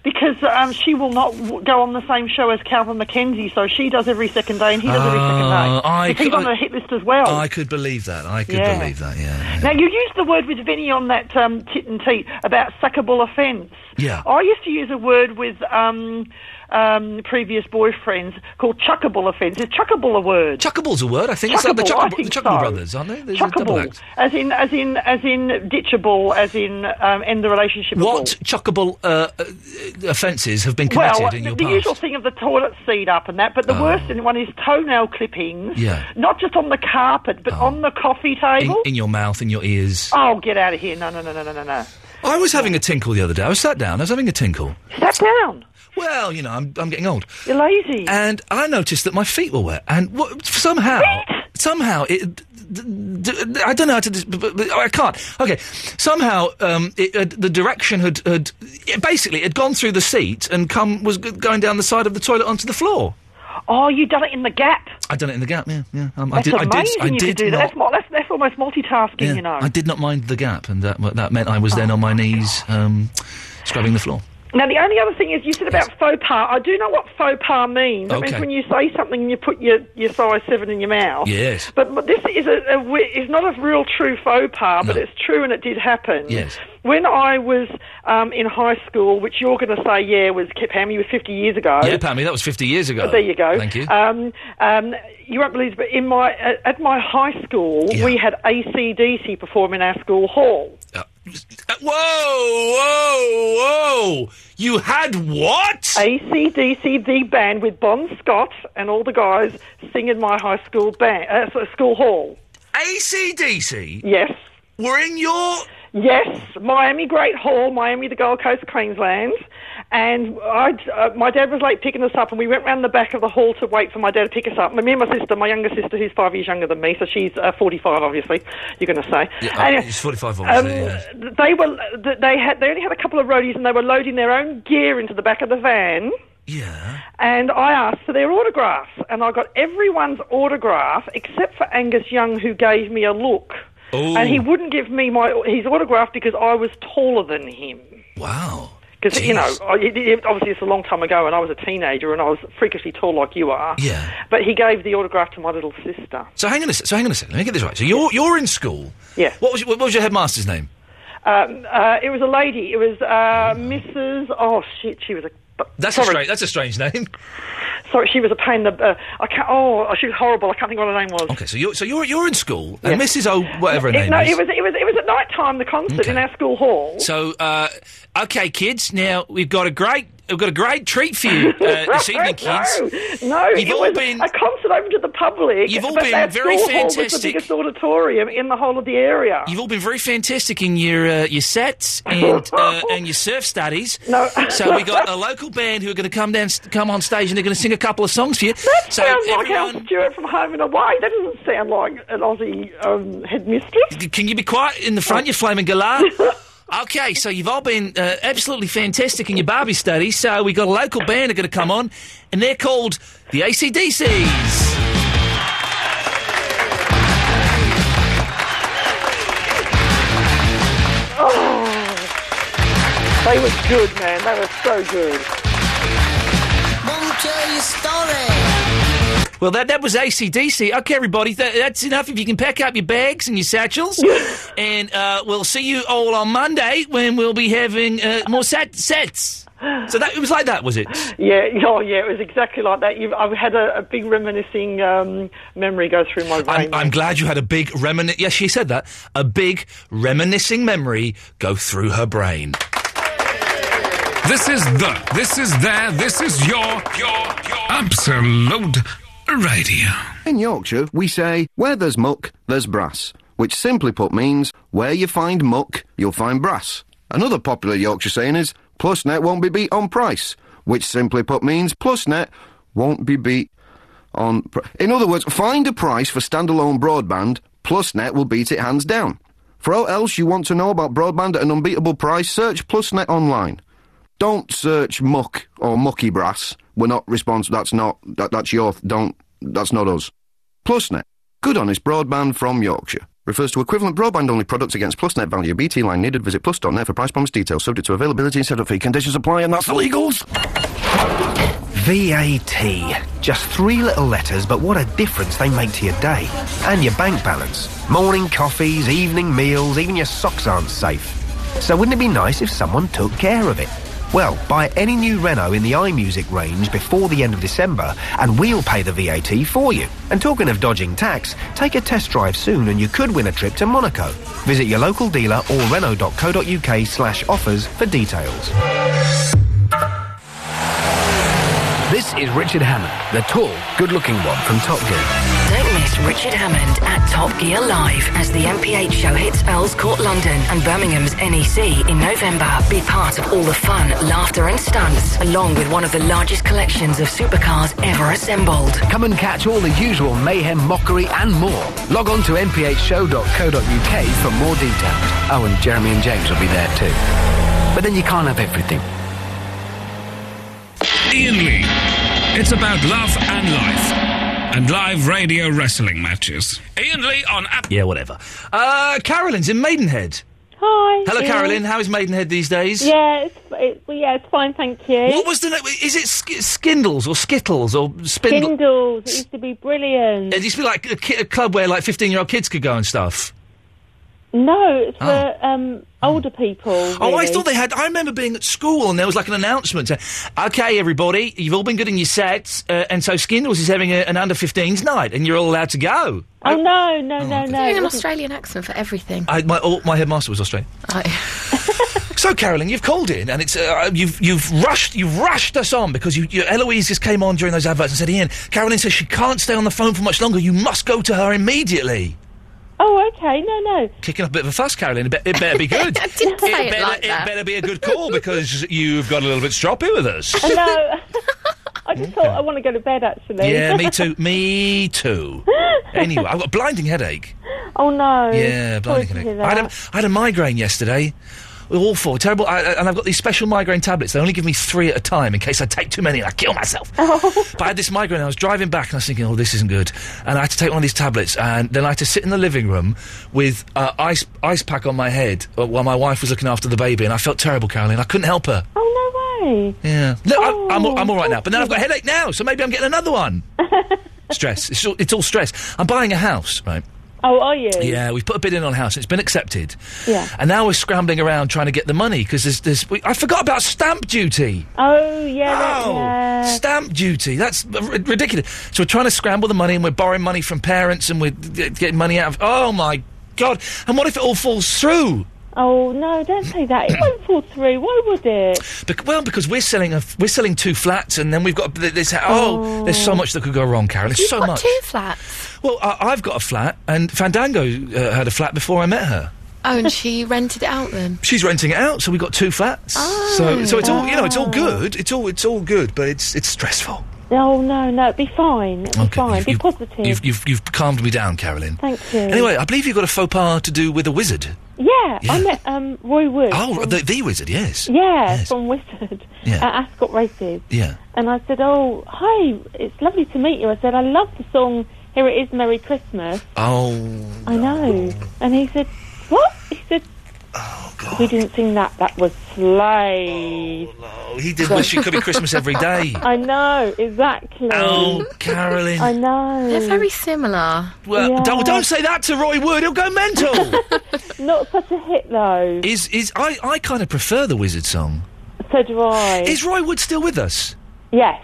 Because um, she will not w- go on the same show as Kelvin MacKenzie, so she does every second day and he does every second Ah, day. I he's on the hit list as well. I could believe that. I could Yeah. believe that. Yeah. Now you used the word with Vinny on that um, tit and teat about suckable offence. Yeah. I used to use a word with um, um, previous boyfriends called chuckable offence. Is chuckable a word? Chuckable's a word. I think it's like the Chuckable, I think the Chuckable so. brothers, aren't they? There's Chuckable, as in, as in, as in ditchable, as in um, end the relationship. What chuckable uh, uh, offences have been committed Well, in the, your the past? usual thing of the toilet seat up and that, but the Oh. worst one is toenail clippings. Yeah. Not just on the carpet, but on the coffee In, table. in your mouth, in your ears. Oh, get out of here! No, no, no, no, no, no, no. I was having a tinkle the other day. I was sat down. I was having a tinkle. Sat down. Well, you know, I'm, I'm getting old. You're lazy. And I noticed that my feet were wet. And what, somehow, somehow, it. D- d- d- I don't know how to. dis- b- b- b- I can't. Okay. Somehow, um, it, uh, the direction had, had it basically it had gone through the seat and come was g- going down the side of the toilet onto the floor. Oh, you done it in the gap. I'd done it in the gap. Yeah, yeah. Um, I That's did. I amazing. did. I you did could do that. That's, mo- that's, that's almost multitasking, yeah, you know. I did not mind the gap, and that that meant I was then on my knees, um, scrubbing the floor. Now, the only other thing is, you said about faux pas. I do know what faux pas means. It means when you say something and you put your, your size seven in your mouth. Yes. But, but this is a, a is not a real true faux pas, but it's true and it did happen. Yes. When I was um, in high school, which you're going to say, yeah, was Pammy was 50 years ago. Yeah, Pammy, that was 50 years ago. But there you go. Thank you. Um, um, you won't believe, but in my at, at my high school, Yeah. we had ACDC perform in our school hall. Uh, Uh, whoa, whoa, whoa! You had what? ACDC, the band with Bon Scott and all the guys sing in my high school band, uh, school hall. ACDC? Yes. We're in your. Yes, Miami Great Hall, Miami, the Gold Coast, Queensland. And I, uh, my dad was late picking us up, and we went round the back of the hall to wait for my dad to pick us up. Me and my sister, my younger sister, who's five years younger than me, so she's uh, 45, obviously, you're going to say. Yeah, And, uh, he's 45, um, yeah. they were they had they only had a couple of roadies and they were loading their own gear into the back of the van. Yeah. And I asked for their autographs, and I got everyone's autograph except for Angus Young, who gave me a look. Oh. And he wouldn't give me my his autograph because I was taller than him. Wow. Because you know, it, it, obviously it's a long time ago, and I was a teenager, and I was freakishly tall like you are. Yeah. But he gave the autograph to my little sister. So hang on a sec. So hang on a second. Let me get this right. So you're you're in school. Yeah. What was your, what was your headmaster's name? Um, uh, it was a lady. It was uh, Mrs. Oh shit, she was a. That's a strange. That's a strange name. (laughs) Sorry, she was a pain. in The uh, I can't. Oh, she was horrible. I can't think what her name was. Okay, so you're so you're you're in school, and. Mrs. O, whatever her It- name no, is. it was it was it was at night time. The concert in our school hall. So, uh, okay, kids. Now we've got a great we've got a great treat for you (laughs) uh, this evening, kids. No, no, You've it all was been- a concert open to the public. You've all but been our very school hall was the fantastic. biggest auditorium in the whole of the area. You've all been very fantastic in your uh, your sets and uh, (laughs) and your surf studies. No. So we got a local band who are going to come down, come on stage, and they're going to sing a couple of songs for you. That so sounds like everyone, Alf Stewart from Home and Away. That doesn't sound like an Aussie um, headmistress. can you be quiet in the front, you flaming galah? (laughs) Okay, so you've all been uh, absolutely fantastic in your Barbie studies. So we've got a local band are going to come on, and they're called the ACDCs. Oh, they were good, man. They were so good. Story. Well, that that was ACDC. Okay, everybody, th- that's enough. If you can pack up your bags and your satchels, (laughs) and uh, we'll see you all on Monday when we'll be having uh, more sat- sets. So that it was like that, was it? Yeah, oh yeah, it was exactly like that. You've, I've had a, a big reminiscing um, memory go through my brain. I'm, I'm glad you had a big reminiscing. Yes, she said that. A big reminiscing memory go through her brain. This is the, this is there, this is your, your, your absolute radio. In Yorkshire, we say, where there's muck, there's brass, which simply put means, where you find muck, you'll find brass. Another popular Yorkshire saying is, Plusnet won't be beat on price, which simply put means Plusnet won't be beat on... Pr- In other words, find a price for standalone broadband, Plusnet will beat it hands down. For all else you want to know about broadband at an unbeatable price, search Plusnet online. Don't search muck or mucky brass. We're not responsible. That's not. That, that's your. Don't. That's not us. Plusnet. Good honest broadband from Yorkshire. Refers to equivalent broadband only products against Plusnet value. BT line needed. Visit plus.net for price promise details. Subject to availability and setup fee. Conditions apply, and that's the legals. VAT. Just three little letters, but what a difference they make to your day. And your bank balance. Morning coffees, evening meals, even your socks aren't safe. So wouldn't it be nice if someone took care of it? Well, buy any new Renault in the iMusic range before the end of December, and we'll pay the VAT for you. And talking of dodging tax, take a test drive soon and you could win a trip to Monaco. Visit your local dealer or renault.co.uk slash offers for details. This is Richard Hammond, the tall, good-looking one from Top Gear. Don't Richard Hammond at Top Gear Live as the MPH show hits Earls Court London and Birmingham's NEC in November. Be part of all the fun, laughter and stunts, along with one of the largest collections of supercars ever assembled. Come and catch all the usual mayhem, mockery, and more. Log on to mphshow.co.uk for more details. Oh, and Jeremy and James will be there too. But then you can't have everything. Ian Lee. It's about love and life. And live radio wrestling matches. Ian Lee on app. Yeah, whatever. Uh, Carolyn's in Maidenhead. Hi. Hello, Ian. Carolyn. How is Maidenhead these days? Yeah, it's, it, well, yeah, it's fine, thank you. What was the name? Is it sk- Skindles or Skittles or Spindle? Kindles? It used to be brilliant. It used to be like a, ki- a club where like fifteen-year-old kids could go and stuff. No, it's Oh. for um, older people. Oh, I thought they had. I remember being at school and there was like an announcement saying, "Okay, everybody, you've all been good in your sets, uh, and so Skindles is having a, an under 15s night, and you're all allowed to go." Oh no, no, no, no! Doing it an Australian accent for everything. I, my all, my headmaster was Australian. (laughs) so, Carolyn, you've called in, and it's uh, you've you've rushed you've rushed us on because you, you Eloise just came on during those adverts and said, "Ian, Carolyn says she can't stay on the phone for much longer. You must go to her immediately." Oh, okay. No, no. Kicking up a bit of a fuss, Carolyn. It, be- it better be good. (laughs) I didn't say it better, like that. It better be a good call because you've got a little bit stroppy with us. Oh, no. (laughs) (laughs) I just thought I want to go to bed. Actually. Yeah, me too. Me too. Anyway, I've got a blinding headache. Oh no. Yeah, Sorry blinding to hear headache. I had, a, that. I had a migraine yesterday. Awful, terrible. I, and I've got these special migraine tablets. They only give me three at a time in case I take too many and I kill myself. (laughs) But I had this migraine. I was driving back and I was thinking, oh, this isn't good. And I had to take one of these tablets. And then I had to sit in the living room with uh, ice ice pack on my head uh, while my wife was looking after the baby. And I felt terrible, Caroline. I couldn't help her. Oh no way. Yeah. No, I, I'm, I'm all right now. But then I've got a headache now, so maybe I'm getting another one. (laughs) stress. It's all, it's all stress. I'm buying a house, right? Oh, are you? Yeah, we've put a bid in on a house. It's been accepted. Yeah. And now we're scrambling around trying to get the money because there's, there's we, I forgot about stamp duty. Oh yeah. that- Oh, yeah. stamp duty. That's r- ridiculous. So we're trying to scramble the money and we're borrowing money from parents and we're g- getting money out of. Oh my God. And what if it all falls through? Oh no! Don't say that. It won't fall through. Why would it? Bec- well, because we're selling a f- we're selling two flats and then we've got th- this. Oh, there's so much that could go wrong, Carol. There's You've so got much. two flats. Well, I- I've got a flat and Fandango uh, had a flat before I met her. Oh, and she (laughs) rented it out then. She's renting it out, so we've got two flats. So, so it's all you know. It's all good. It's all it's all good, but it's it's stressful. Oh no, no. It'll be fine. It'll be fine. you've- Be you've- positive. You've, you've you've calmed me down, Carolyn. Thank you. Anyway, I believe you've got a faux pas to do with a wizard. Yeah, Yeah. I met um, Roy Wood. Oh, from- the, the wizard, yes. yeah, Yes. from Wizzard Yeah. at Ascot Races. Yeah. And I said, "Oh, hi, it's lovely to meet you." I said, "I love the song Here It Is, Merry Christmas." Oh. I know. And he said, "What?" He said, "Oh God." He didn't sing that. That was Slade. Oh, he did wish it could be Christmas every day. (laughs) I know exactly. Oh, Carolyn. I know. They're very similar. Well, Yeah. don't, don't say that to Roy Wood. He'll go mental. (laughs) Not such a hit though. is is I, I kind of prefer the Wizzard song. So do I. Is Roy Wood still with us? Yes.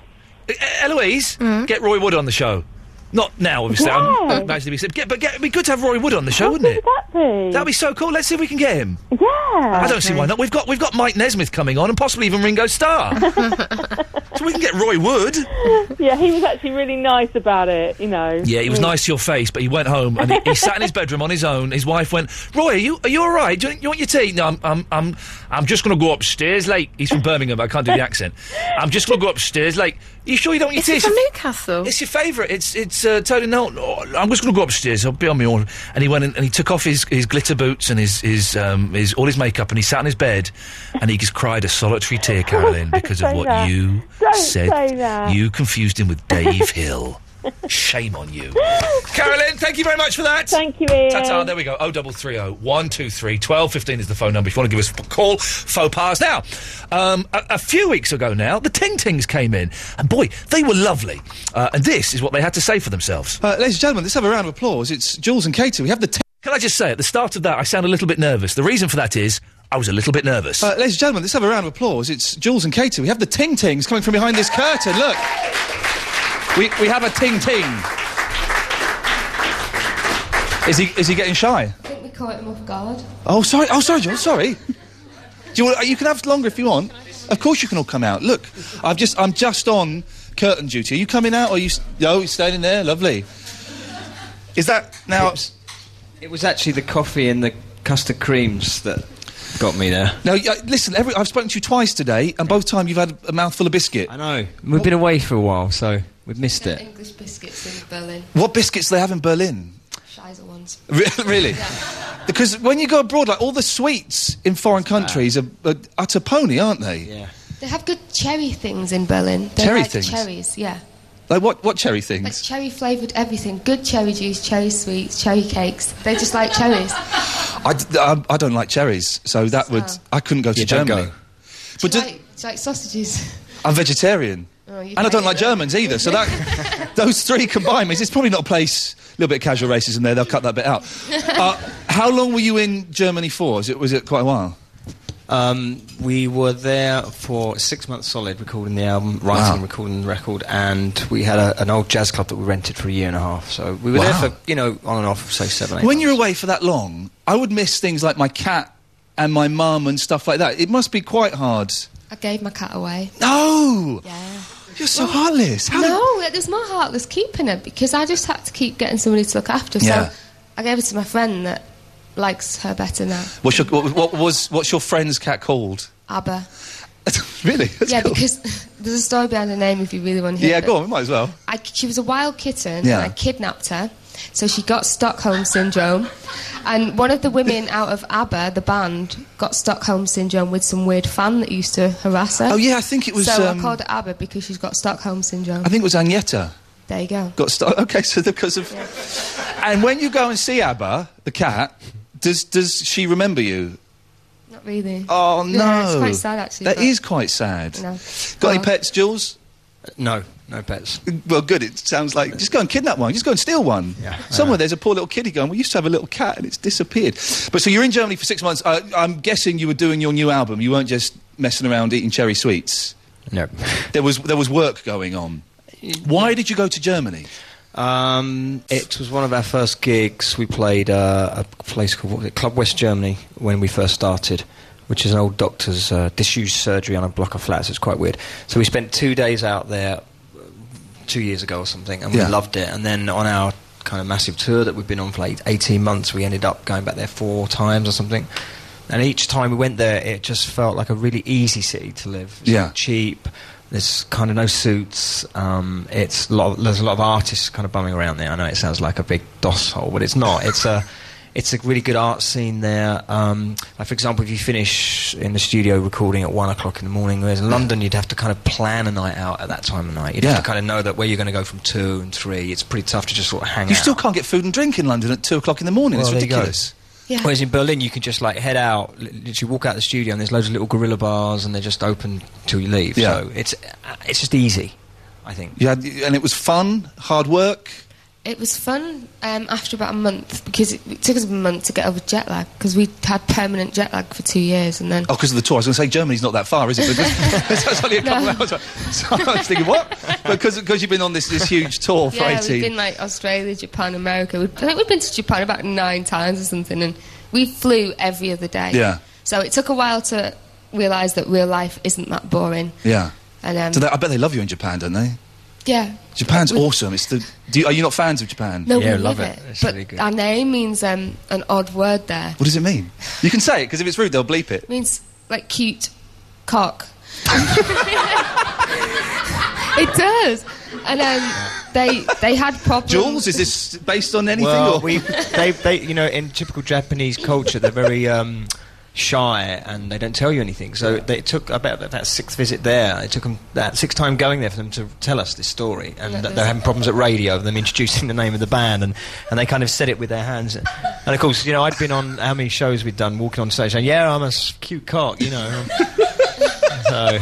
Eloise, mm. get Roy Wood on the show. Not now, obviously. I'm (laughs) nice to be said. Get, but get, it'd be good to have Roy Wood on the show, wouldn't it? That be. That'd be so cool. Let's see if we can get him. Yeah. I don't see why not. We've got we've got Mike Nesmith coming on, and possibly even Ringo Starr. (laughs) so we can get Roy Wood. yeah, he was actually really nice about it. You know. Yeah, he was nice to your face, but he went home and he, he sat in his bedroom on his own. His wife went, "Roy, are you are you all right? Do you, you want your tea?" No, I'm I'm I'm, I'm just going to go upstairs. Like he's from Birmingham, but I can't do the accent. I'm just going to go upstairs. Like, you sure you don't want your Is tea? It's from your- Newcastle? It's your favourite. It's it's uh, totally no. no, I'm just going to go upstairs. I'll be on my own. And he went and he took off his, his glitter boots and his his um his all his makeup and he sat on his bed and he just cried a solitary tear, (laughs) Carolyn, because of what that. you Don't said. You confused him with Dave Hill. Shame on you. Carolyn, thank you very much for that. Thank you, Ian. Ta-ta, there we go. Oh, double three oh one two three twelve fifteen is the phone number if you want to give us a call. Faux pas. Now, um, a, a few weeks ago now, the Ting Tings came in, and boy, they were lovely. Uh, and this is what they had to say for themselves. Uh, ladies and gentlemen, let's have a round of applause. It's Jules and Katie. We have the. T- Can I just say, at the start of that, I sound a little bit nervous. The reason for that is I was a little bit nervous. uh, ladies and gentlemen, let's have a round of applause. It's Jules and Katie. We have the Ting Tings coming from behind this curtain. Look. We, we have a Ting Ting. Is he, is he getting shy? I think we caught him off guard. Oh, sorry. Oh, sorry, Jules. Sorry. Do you, want, you can have longer if you want. Of course, you can all come out. Look, I've just, I'm just on curtain duty. Are you coming out, or are you? s- No, you're staying in there. Lovely. Is that now? It was actually the coffee and the custard creams that got me there. No, y- listen. Every, I've spoken to you twice today, and both times you've had a mouthful of biscuit. I know. We've been away for a while, so we've missed it. English biscuits in Berlin. What biscuits do they have in Berlin? Shizer ones. (laughs) Re- really? Because when you go abroad, like all the sweets in foreign countries are, are utter pony, aren't they? Yeah. They have good cherry things in Berlin. They Cherry like things? cherries, yeah. Like what? What cherry Like things? cherry flavoured everything. Good cherry juice, cherry sweets, cherry cakes. They just like cherries. (laughs) I, d- I- I don't like cherries, so that would So? I couldn't go to Yeah, don't Germany. go. But do, like, it's like sausages. I'm vegetarian, Oh, and I don't like them. Germans either. So that (laughs) those three combined means it's probably not a place. A little bit of casual racism there. They'll cut that bit out. (laughs) Uh, How long were you in Germany for? Was it was it quite a while? Um, we were there for six months solid, recording the album, writing, Wow. recording the record, and we had a, an old jazz club that we rented for a year and a half. So we were Wow. there for you know on and off, say seven, eight. When you're away for that long, I would miss things like my cat and my mum and stuff like that. It must be quite hard. I gave my cat away. No! Yeah. You're so heartless. How no, it was more heartless keeping it because I just had to keep getting somebody to look after. So Yeah. I gave it to my friend that likes her better now. What's your, what, what was what's your friend's cat called? Abba. (laughs) really? That's yeah, cool. because (laughs) there's a story behind her name if you really want to hear Yeah, it. go on. We might as well. I, she was a wild kitten, Yeah. and I kidnapped her. So she got Stockholm syndrome, and one of the women out of ABBA, the band, got Stockholm syndrome with some weird fan that used to harass her. Oh, yeah, I think it was, So um, I called her ABBA because she's got Stockholm syndrome. I think it was Agnetha. There you go. Got st- (laughs) okay, so because of. And when you go and see Abba, the cat, does does she remember you? Not really. Oh no, Yeah, it's quite sad actually. That but- is quite sad. No. Got any pets, Jules? No, no pets. Well, good. It sounds like just go and kidnap one. Just go and steal one. Yeah. Somewhere there's a poor little kiddie going. We used to have a little cat and it's disappeared. But so you're in Germany for six months. Uh, I'm guessing you were doing your new album. You weren't just messing around eating cherry sweets. No. There was there was work going on. Why did you go to Germany? Um, it was one of our first gigs. We played uh, a place called what was it, Club West Germany when we first started, which is an old doctor's uh, disused surgery on a block of flats. It's quite weird. So we spent two days out there two years ago or something, and we Yeah. loved it. And then on our kind of massive tour that we've been on for like 18 months, we ended up going back there four times or something. And each time we went there, it just felt like a really easy city to live. It's Yeah. cheap. There's kind of no suits. Um, it's a lot of, there's a lot of artists kind of bumming around there. I know it sounds like a big DOS hole, but it's not. It's a it's a really good art scene there. Um, like for example, if you finish in the studio recording at one o'clock in the morning, whereas in London you'd have to kind of plan a night out at that time of night. You'd Yeah. have to kind of know that where you're going to go from two and three. It's pretty tough to just sort of hang out. You out. still can't get food and drink in London at two o'clock in the morning. Well, it's there you go. ridiculous. Yeah. Whereas in Berlin, you can just like head out, li- literally walk out the studio, and there's loads of little guerrilla bars, and they're just open till you leave. Yeah. So it's uh, it's just easy, I think. You had, and it was fun, hard work. It was fun um, after about a month because it, it took us a month to get over jet lag because we had permanent jet lag for two years and then Oh, because of the tour. I was going to say Germany's not that far, is it? It's (laughs) (laughs) only a couple No. of hours. So I was thinking, what? Because because you've been on this, this huge tour for yeah, 18. we've been like Australia, Japan, America. We, I think we've been to Japan about nine times or something, and we flew every other day. Yeah. So it took a while to realise that real life isn't that boring. yeah. And um, So they, I bet they love you in Japan, don't they? Yeah, Japan's We- awesome. It's the. Do you, are you not fans of Japan? no, we love it. but our name means um, an odd word there. What does it mean? You can say it because if it's rude, they'll bleep it. It means like cute cock. (laughs) it does. And um, they they had problems. Jules, is this based on anything? Well, or? we, they, they, you know, in typical Japanese culture, they're very um, shy and they don't tell you anything. So they took about that sixth visit there. It took them that sixth time going there for them to tell us this story, and Yeah, that they're having problems at radio. Them introducing the name of the band, and, and they kind of said it with their hands. And of course, you know, I'd been on how many shows we'd done, walking on stage, saying, "Yeah, I'm a cute cock," you know. (laughs) so.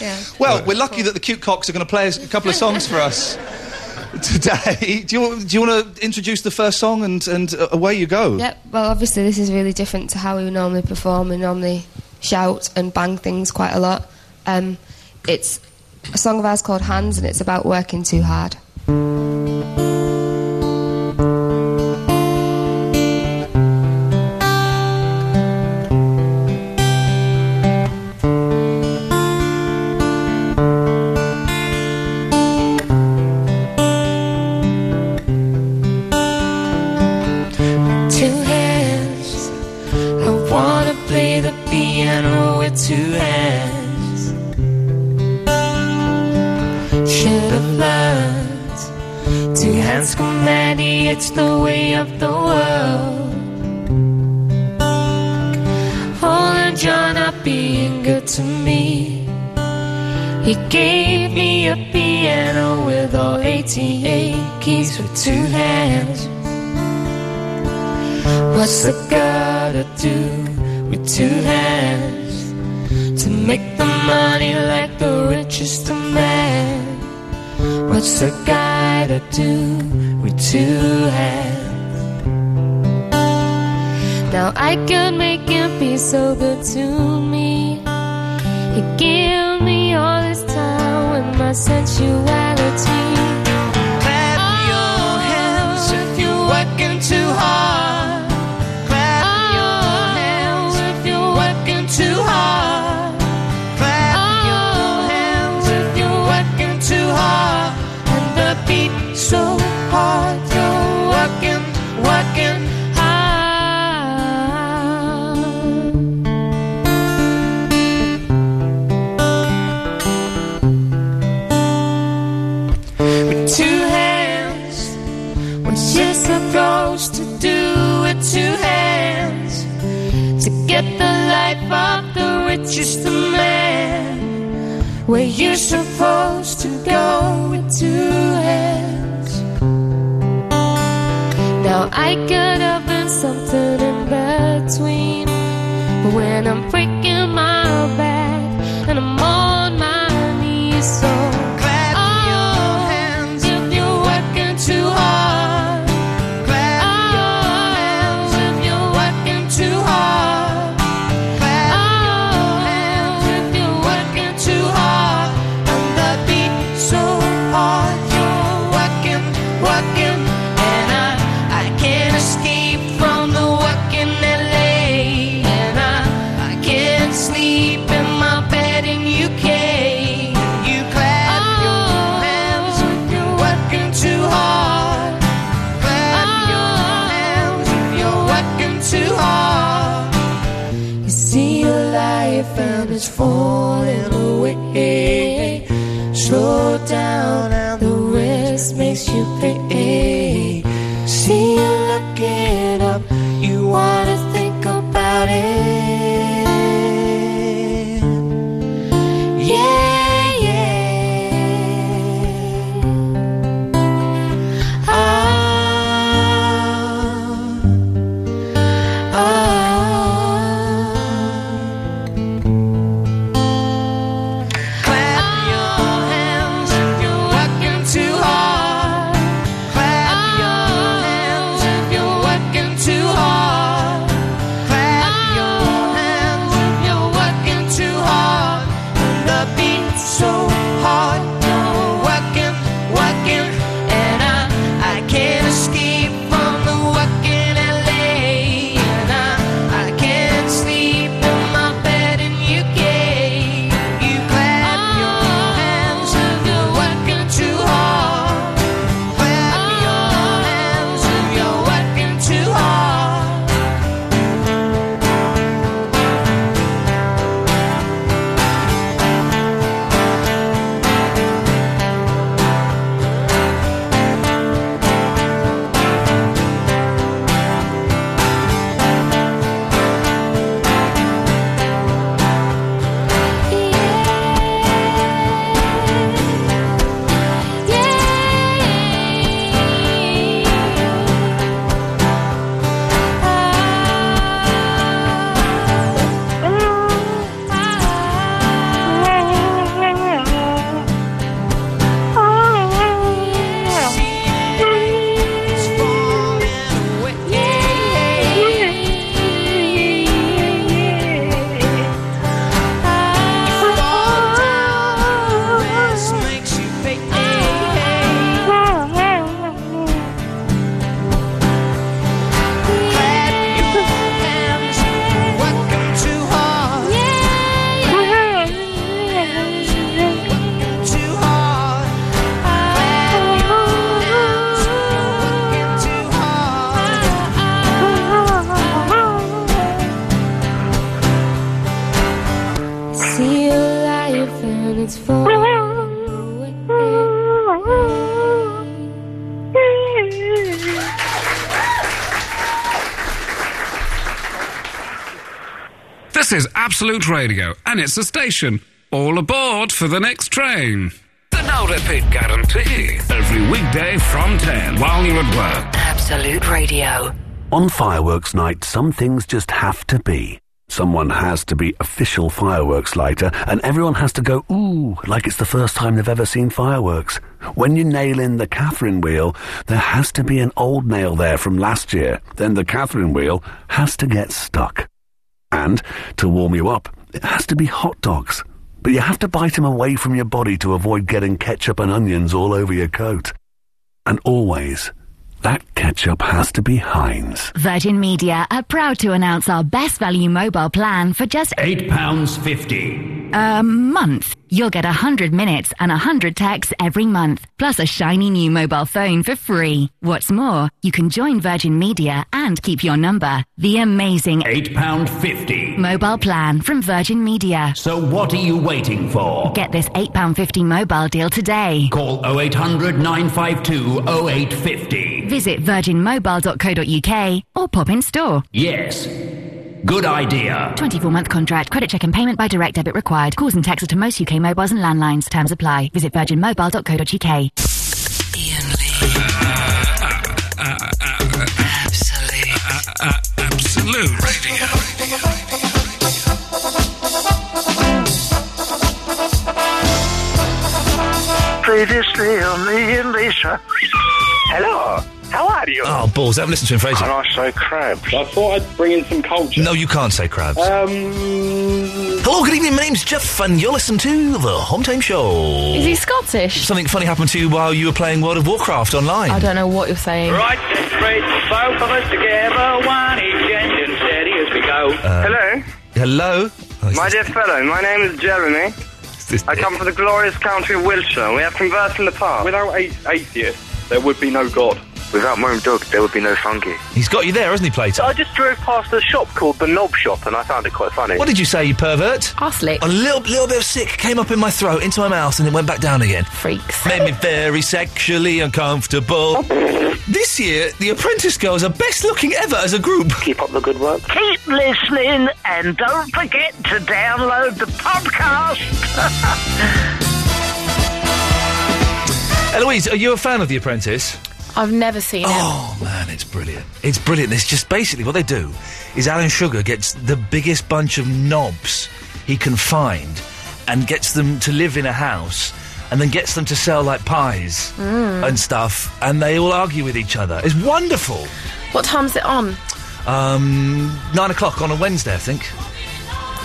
Yeah. Well, we're lucky that the cute cocks are going to play a couple of songs for us today. (laughs) Do you, do you want to introduce the first song and, and uh, away you go? Yep. Well, obviously this is really different to how we normally perform. We normally shout and bang things quite a lot. Um, it's a song of ours called Hands, and it's about working too hard. to me. He gave me a piano with all 88 keys with two hands. What's a guy to do with two hands? To make the money like the richest man. What's a guy to do with two hands? Now I can make him be so good to me. You give me all this time with my sensuality. Clap your hands if oh. you're working too hard. Clap your oh. hands if you're working too hard. Clap your hands if you're working too hard. And the beat so hard. where you're supposed to go with two hands. Now I could have been something in between, but when I'm Absolute Radio, and it's a station. All aboard for the next train. The No Repeat Guarantee. Every weekday from 10 while you're at work. Absolute Radio. On fireworks night, some things just have to be. Someone has to be official fireworks lighter, and everyone has to go, ooh, like it's the first time they've ever seen fireworks. When you nail in the Catherine wheel, there has to be an old nail there from last year. Then the Catherine wheel has to get stuck. And, to warm you up, it has to be hot dogs. But you have to bite them away from your body to avoid getting ketchup and onions all over your coat. And always, that ketchup has to be Heinz. Virgin Media are proud to announce our best value mobile plan for just £8.50. a month. You'll get 100 minutes and 100 texts every month, plus a shiny new mobile phone for free. What's more, you can join Virgin Media and keep your number. The amazing £8.50. mobile plan from Virgin Media. So what are you waiting for? Get this £8.50 mobile deal today. Call 0800 952 0850. Visit virginmobile.co.uk or pop in store. Yes. Good idea. 24 month contract. Credit check and payment by direct debit required. Calls and texts to most UK mobiles and landlines. Terms apply. Visit virginmobile.co.uk. Absolute radio. Previously on the Ian Lee Show. Hello. How are you? Oh, balls. I haven't listened to him for ages. Can I say crabs? I thought I'd bring in some culture. No, you can't say crabs. Um, Hello, good evening. My name's Jeff, and you're listening to the Home Time Show. Is he Scottish? Something funny happened to you while you were playing World of Warcraft online. I don't know what you're saying. Right, then, straight, both of us together, one each end and steady as we go. Uh, Hello, Hello. Oh, my dear fellow. My name is Jeremy. I come from the glorious country of Wiltshire. We have conversed in the past. without a- atheists, there would be no God. Without my own dog, there would be no funky. He's got you there, hasn't he, Plato? I just drove past a shop called the Knob Shop, and I found it quite funny. What did you say, you pervert? Arslick. A little, little bit of sick came up in my throat, into my mouth, and it went back down again. Freaks. Made me very sexually uncomfortable. this year, the Apprentice Girls are best looking ever as a group. Keep up the good work. Keep listening and don't forget to download the podcast. (laughs) Eloise, are you a fan of The Apprentice? I've never seen it. Oh man, it's brilliant. It's brilliant. It's just basically what they do is Alan Sugar gets the biggest bunch of knobs he can find and gets them to live in a house and then gets them to sell like pies Mm. and stuff and they all argue with each other. It's wonderful. What time's it on? Um, nine o'clock on a Wednesday, I think.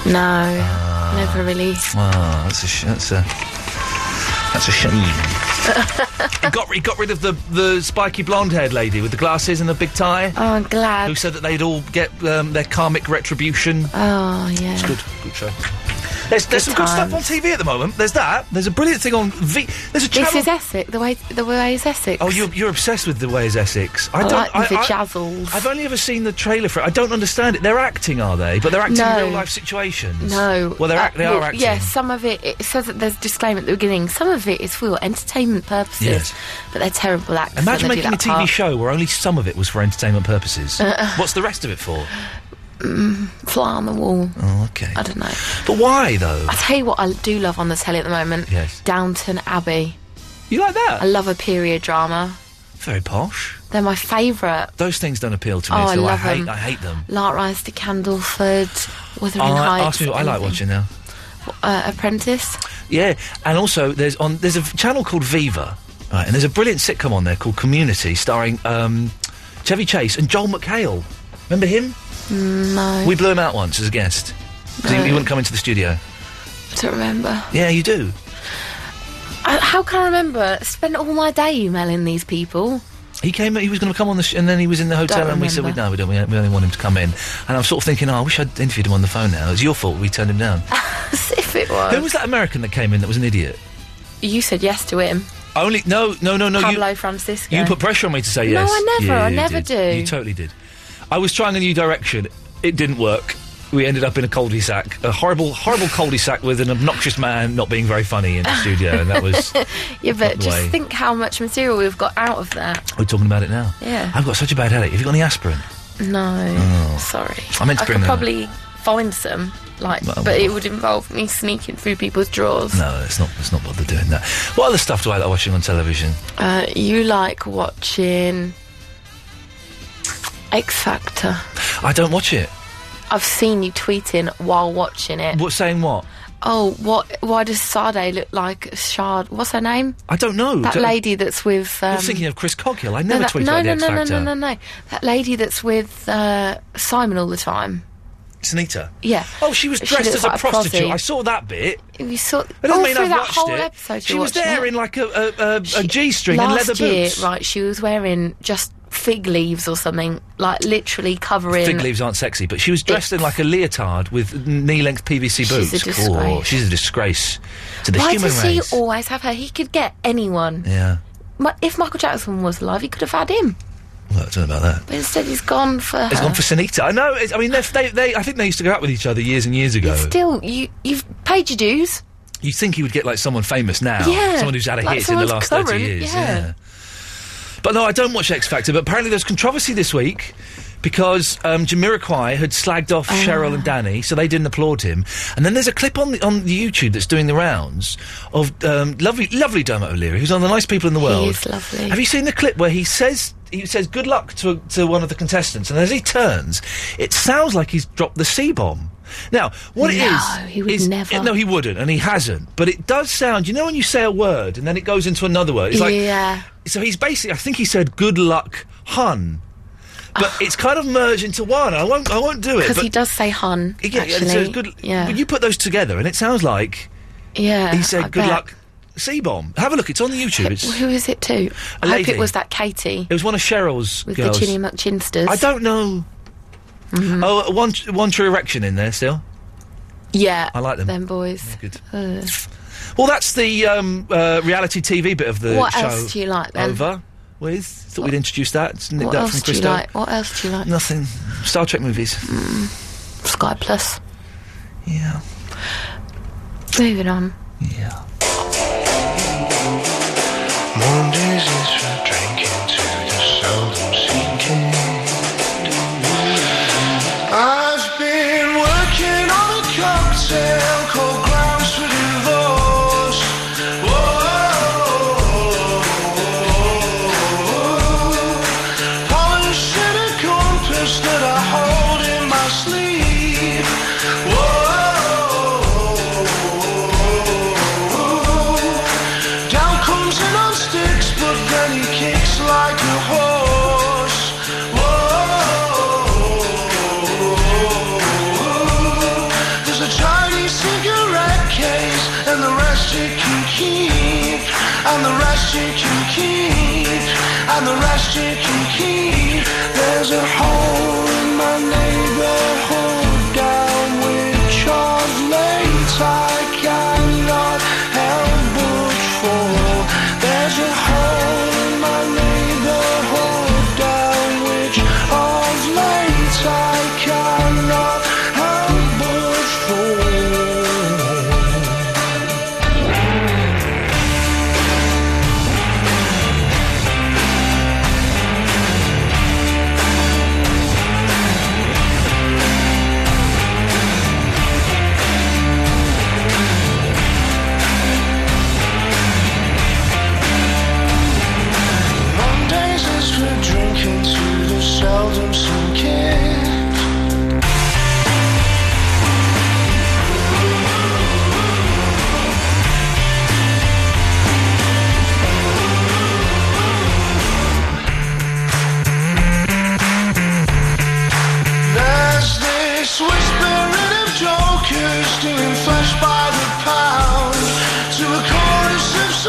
No, Ah. never really. Oh, that's a sh- that's a that's a shame. He got he got rid of the the spiky blonde haired lady with the glasses and the big tie. Oh, I'm glad. Who said that they'd all get um, their karmic retribution? Oh, yeah. It's good, good show. There's, there's some Good stuff on TV at the moment. There's that. There's a brilliant thing on V. There's a channel. This is Essex. The way the way is Essex. Oh, you're, you're obsessed with the way is Essex. I like the jazzles. I've only ever seen the trailer for it. I don't understand it. They're acting, are they? But they're acting No. real life situations. No. Well, they're Uh, act- they well, are acting. Yes, some of it, it says that there's a disclaimer at the beginning. Some of it is for entertainment purposes. Yes. But they're terrible actors. Imagine making a TV part. show where only some of it was for entertainment purposes. (laughs) What's the rest of it for? Mm, fly on the wall. Oh, okay. I don't know. But why though? I tell you what, I do love on the telly at the moment. Yes. Downton Abbey. You like that? I love a period drama. Very posh. They're my favourite. Those things don't appeal to me. Oh, I love hate. them. I hate them. Lark Rise to Candleford, Wuthering Oh, Heights. ask me what I like watching now. Uh, Apprentice. Yeah, and also there's on there's a channel called Viva, right, and there's a brilliant sitcom on there called Community, starring um, Chevy Chase and Joel McHale. Remember him? No. We blew him out once as a guest 'Cause he, No. he wouldn't come into the studio. I don't remember. Yeah, you do. I, how can I remember? Spent all my day emailing these people. He came. He was going to come on the, sh- and then he was in the hotel, Don't and we said, we, remember. "No, we don't. We, we only want him to come in." And I'm sort of thinking, "Oh, I wish I'd interviewed him on the phone." Now it's your fault. We turned him down. (laughs) As if it was. Who was that American that came in that was an idiot? You said yes to him. Only no, no, no, no. Pablo you, Francisco. you put pressure on me to say yes. No, yes. I never, Yeah, I you never did. do. You totally did. I was trying a new direction. It didn't work. We ended up in a cul-de-sac, a horrible, horrible cul-de-sac with an obnoxious man not being very funny in the studio, and that was. (laughs) yeah, but just way. think how much material we've got out of that. We're talking about it now. Yeah. I've got such a bad headache. Have you got any aspirin? No, Oh. sorry. I meant to bring could probably find some, like, Well, but it would involve me sneaking through people's drawers. No, it's not. It's not bother doing that. What other stuff do I like watching on television? Uh, you like watching X Factor? I don't watch it. I've seen you tweeting while watching it. What saying what? Oh, what? Why does Sade look like Shard? What's her name? I don't know. That Don't- lady that's with. Um, You're thinking of Chris Coghill. I no, never that- tweeted no, about the no, X no, no, Factor. no, no, no, That lady that's with uh, Simon all the time. Sinitta. Yeah. Oh, she was dressed looks as a prostitute. I saw that bit. You saw It doesn't all mean through I've that watched whole it. episode. She was there it. in like a, a, a, a G-string and leather year, boots. right? She was wearing just fig leaves or something, like literally covering. Fig leaves aren't sexy, but she was dressed in like a leotard with knee-length PVC boots. She's a disgrace. Oh, she's a disgrace to the Why human does race. he always have her? He could get anyone. Yeah. Ma- If Michael Jackson was alive, he could have had him. Well, I don't know about that. But instead, he's gone for her. It's gone for Sinitta. I know. It's, I mean, they, they, I think they used to go out with each other years and years ago. Still, you you've paid your dues. You'd think he would get like someone famous now, Yeah, someone who's had a like hit in the someone's last thirty current, years. yeah. But no, I don't watch X Factor. But apparently, there's controversy this week because um, Jamiroquai had slagged off Cheryl and Dannii, so they didn't applaud him. And then there's a clip on the on the YouTube that's doing the rounds of um, lovely, lovely Dermot O'Leary, who's one of the nice people in the world. He is lovely. Have you seen the clip where he says he says good luck to to one of the contestants, and as he turns, it sounds like he's dropped the C bomb. Now, what it No, is, he would is- never. no, he wouldn't, and he hasn't. But it does sound, you know, when you say a word and then it goes into another word. It's like, yeah. so he's basically, I think he said "good luck, hun," but it's kind of merged into one. I won't, I won't do it. Because he does say hun. yeah, actually. so it's good. Yeah. But you put those together, and it sounds like yeah. he said I "good bet. luck, C bomb." Have a look; it's on the YouTube. It's, Who is it to? I hope it was that Katie it was one of Cheryl's with girls. the Chinny McChinsters. I don't know. Mm-hmm. Oh, one, one true erection in there still. Yeah, I like them. Them boys. good. Ugh. Well, that's the um, uh, reality TV bit of the What show. else do you like then? Over with. Thought we'd introduce that. It's nicked What that else from do you like? What else do you like? Nothing. Star Trek movies. Sky Plus. Yeah. Moving on. Mondays is for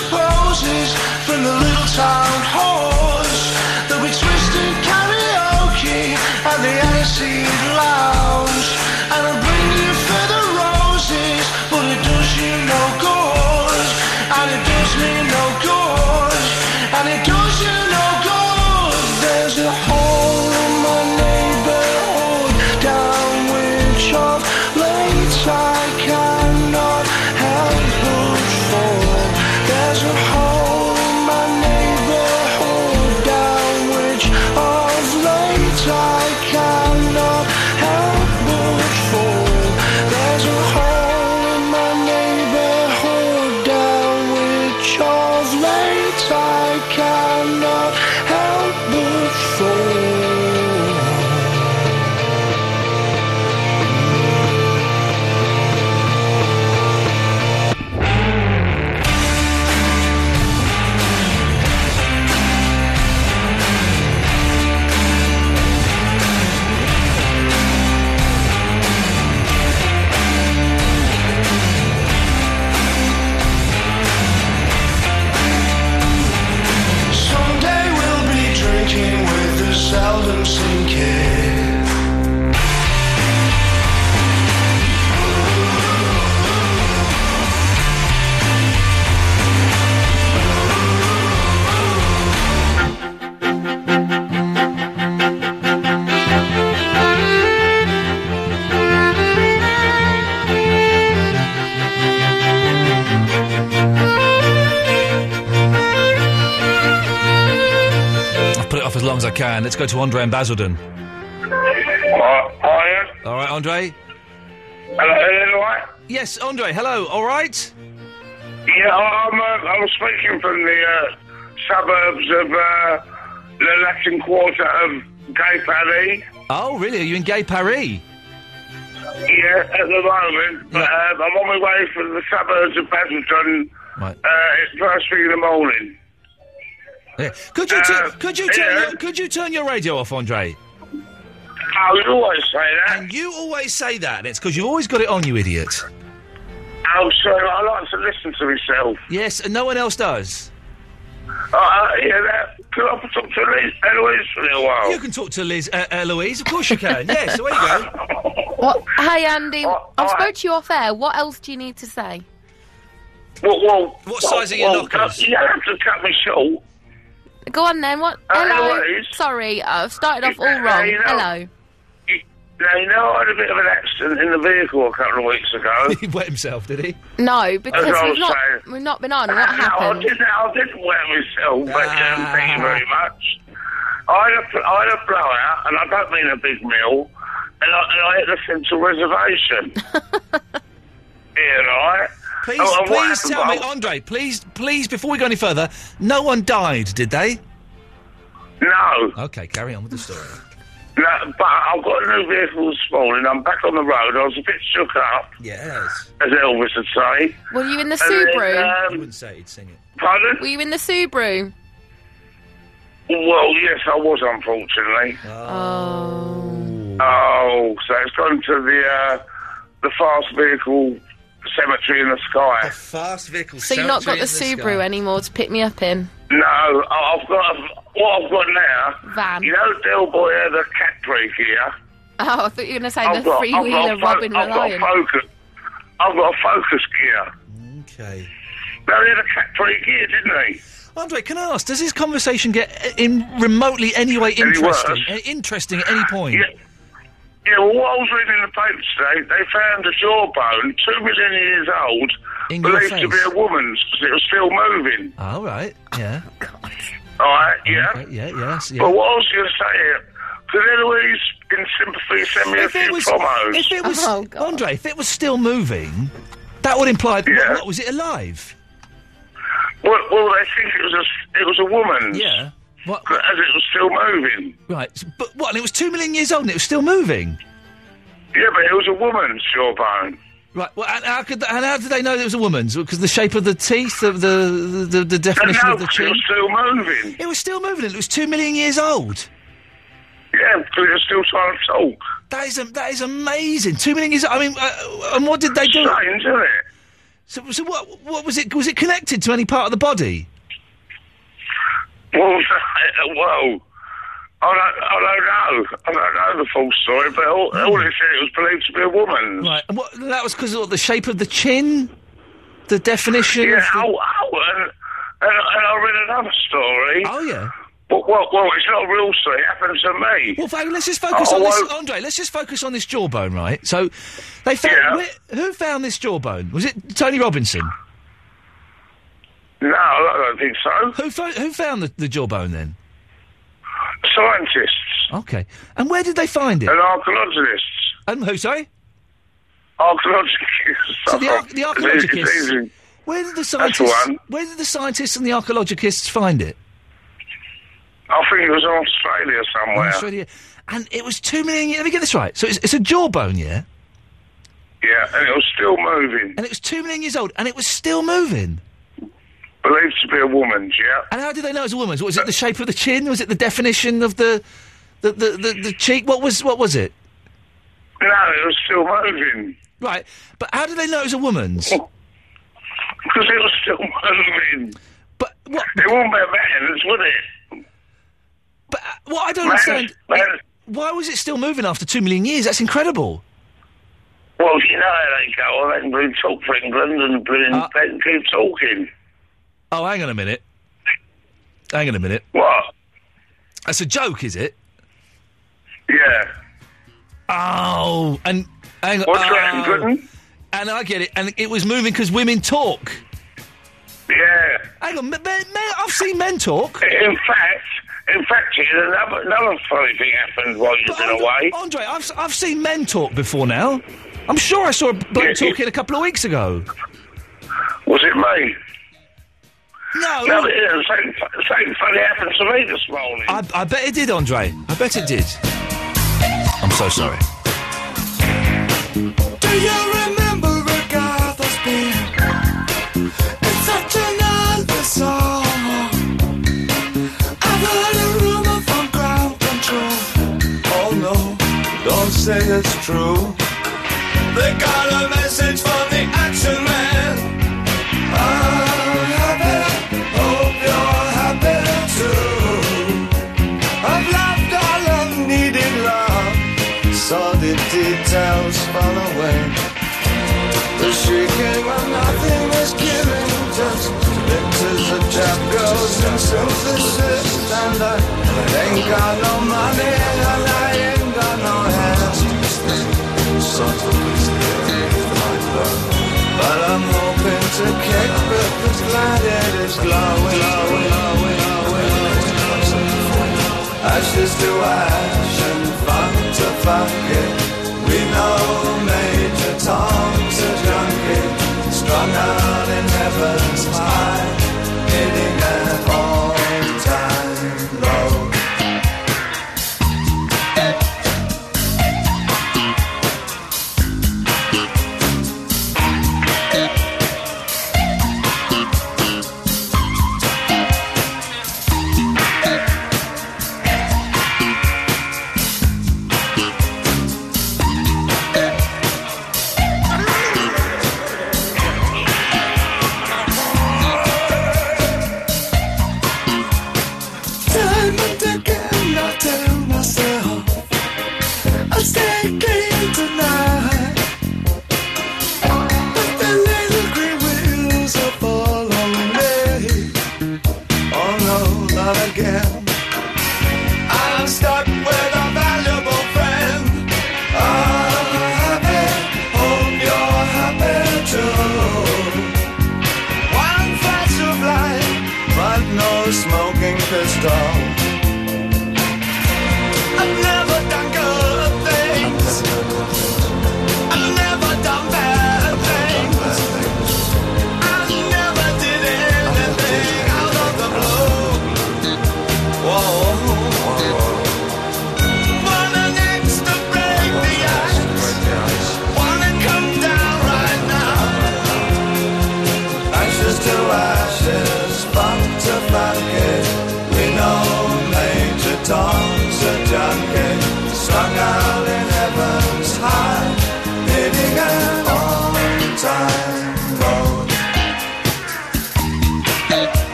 supposes from the little town halls for as long as I can. Let's go to Andre in Basildon. Hiya. All right, Andre. Hello, hello, right? Yes, Andre. Hello. All right. Yeah, I'm, uh, I'm speaking from the uh, suburbs of uh, the Latin Quarter of Gay Paris. Oh, really? Are you in Gay Paris? Yeah, at the moment, but um, I'm on my way from the suburbs of Basildon. Right. Uh, it's first thing in the morning. Yeah. Could you tu- Uh, could you turn yeah. your, could you turn your radio off, Andre? Oh, you always say that. And you always say that, and it's because you've always got it on, you idiot. Oh, sorry, I like to listen to myself. Yes, and no one else does. Uh, uh, yeah, that, could I talk to Liz, Eloise for a little while? You can talk to Liz, uh, Eloise. Of course you can. yes, away you go. (laughs) What? Hey, Andy. Oh, I've spoke to you off air. What else do you need to say? Well, well, what size are your well, knockers? You have to cut me short. Go on then. What? Uh, Hello. Eloise? Sorry, I've started off all Uh, wrong. you know- Hello. Now, you know, I had a bit of an accident in the vehicle a couple of weeks ago. (laughs) he wet himself, did he? No, because That's what I we've not, saying. we've not been on. What (laughs) No, I happened? didn't, I didn't wet myself, but um, thank you very much. I had, a, I had a blowout, and I don't mean a big meal, and I, and I had a central reservation. (laughs) yeah, right? Please, Oh, please happened, tell me, Andre. Please, please, before we go any further, no one died, did they? No. Okay, carry on with the story. No, but I've got a new vehicle this morning. I'm back on the road. I was a bit shook up, Yes. as Elvis would say. Were you in the And then, Subaru? um, You wouldn't say he'd sing it. Pardon? Were you in the Subaru? Well, yes, I was, unfortunately. Oh. Oh, so it's gone to the uh, the fast vehicle cemetery in the sky. Fast vehicle. So you've not got the Subaru anymore to pick me up in? No, I- I've got what I've got now. Van. You know, Del Boy had a cat brake here. Oh, I thought you were going to say I've the got, three I've got, wheeler a fo- Robin I've got a focus. I've got a focus gear. Okay. No, he had a Capri Ghia, didn't he? Andre, can I ask, does this conversation get uh, in remotely any way interesting? worse? uh, interesting at any point? Yeah. Yeah, well, what I was reading in the paper today, they found a jawbone, two million years old, In your believed to be a woman's, because it was still moving. All right. Yeah. All right, yeah? Okay, yeah. Yes. Yeah. But what I was going to say here, could Eloise, in sympathy, send me a if it few was, promos? if it was, Oh, Andre, if it was still moving, that would imply. Yeah. What, what, was it alive? Well, well, they think it was a, it was a woman's. Yeah. What? As it was still moving. Right. But what? And it was two million years old, and it was still moving. Yeah, but it was a woman's jawbone. Right. Well, and how could? And how did they know it was a woman's? Because the shape of the teeth, the the the, the definition no, of the chin. it was still moving. It was still moving. It was two million years old. Yeah, because it was still trying to talk. That is that is amazing. Two million years. I mean, uh, and what did they do? Strange, isn't it? So, so what? What was it? Was it connected to any part of the body? Well, whoa. I don't, I don't know. I don't know the full story, but all, all it said it was believed to be a woman. Right. And what? That was because of the shape of the chin, the definition. Yeah, of the... oh, oh, and, and, and I read another story. Oh, yeah. Well, well, well, it's not a real story. It happened to me. Well, Fag, let's just focus Oh, on this, Andre. Let's just focus on this jawbone, right? So, they found Yeah. where, who found this jawbone? Was it Tony Robinson? No, I don't think so. Who fo- who found the, the jawbone then? Scientists Okay, and where did they find it? and archaeologists. And who? Sorry. Archaeologists. So the, ar- the archaeologists. Where did the the scientists? one. Where did the scientists and the archaeologists find it? I think it was in Australia somewhere. Australia. And it was two million. years. Let me get this right. So it's, it's a jawbone, yeah, Yeah, and it was still moving. and it was two million years old, and it was still moving. Believed to be a woman's, yeah. And how did they know it was a woman's? Was it? The shape of the chin? Was it the definition of the the the, the, the cheek? What was what was it? No, it was still moving. Right, but how did they know it was a woman's? (laughs) Because it was still moving. But what? It wouldn't be a man's, would it? But uh, what I don't Man- understand. man- Why was it still moving after two million years? That's incredible. Well, you know how they go. They can really talk for England and bring, Uh, they can keep talking. Oh, hang on a minute. Hang on a minute. What? That's a joke, is it? Yeah. Oh, and hang on. What's oh? And I get it. And it was moving because women talk. Yeah. Hang on, men, men, I've seen men talk. In fact, In fact, another, another funny thing happened while you've been away. Andre, I've, I've seen men talk before now. I'm sure I saw a bloke talking a couple of weeks ago. Was it me? No. No, but, yeah, same, same funny happened to me this morning. I, I bet it did, Andre. I bet it did. I'm so sorry. Do you remember Agatha's Beer? It's such an song. I've heard a rumor from ground control. Oh no, don't say it's true. They got a message got no money I ain't got no hands. That. But I'm hoping to kick because glad it is glowing, glowing, glowing, glowing. Ashes to to funky. We know Major Tom's a junkie, strung out in heaven's high, hitting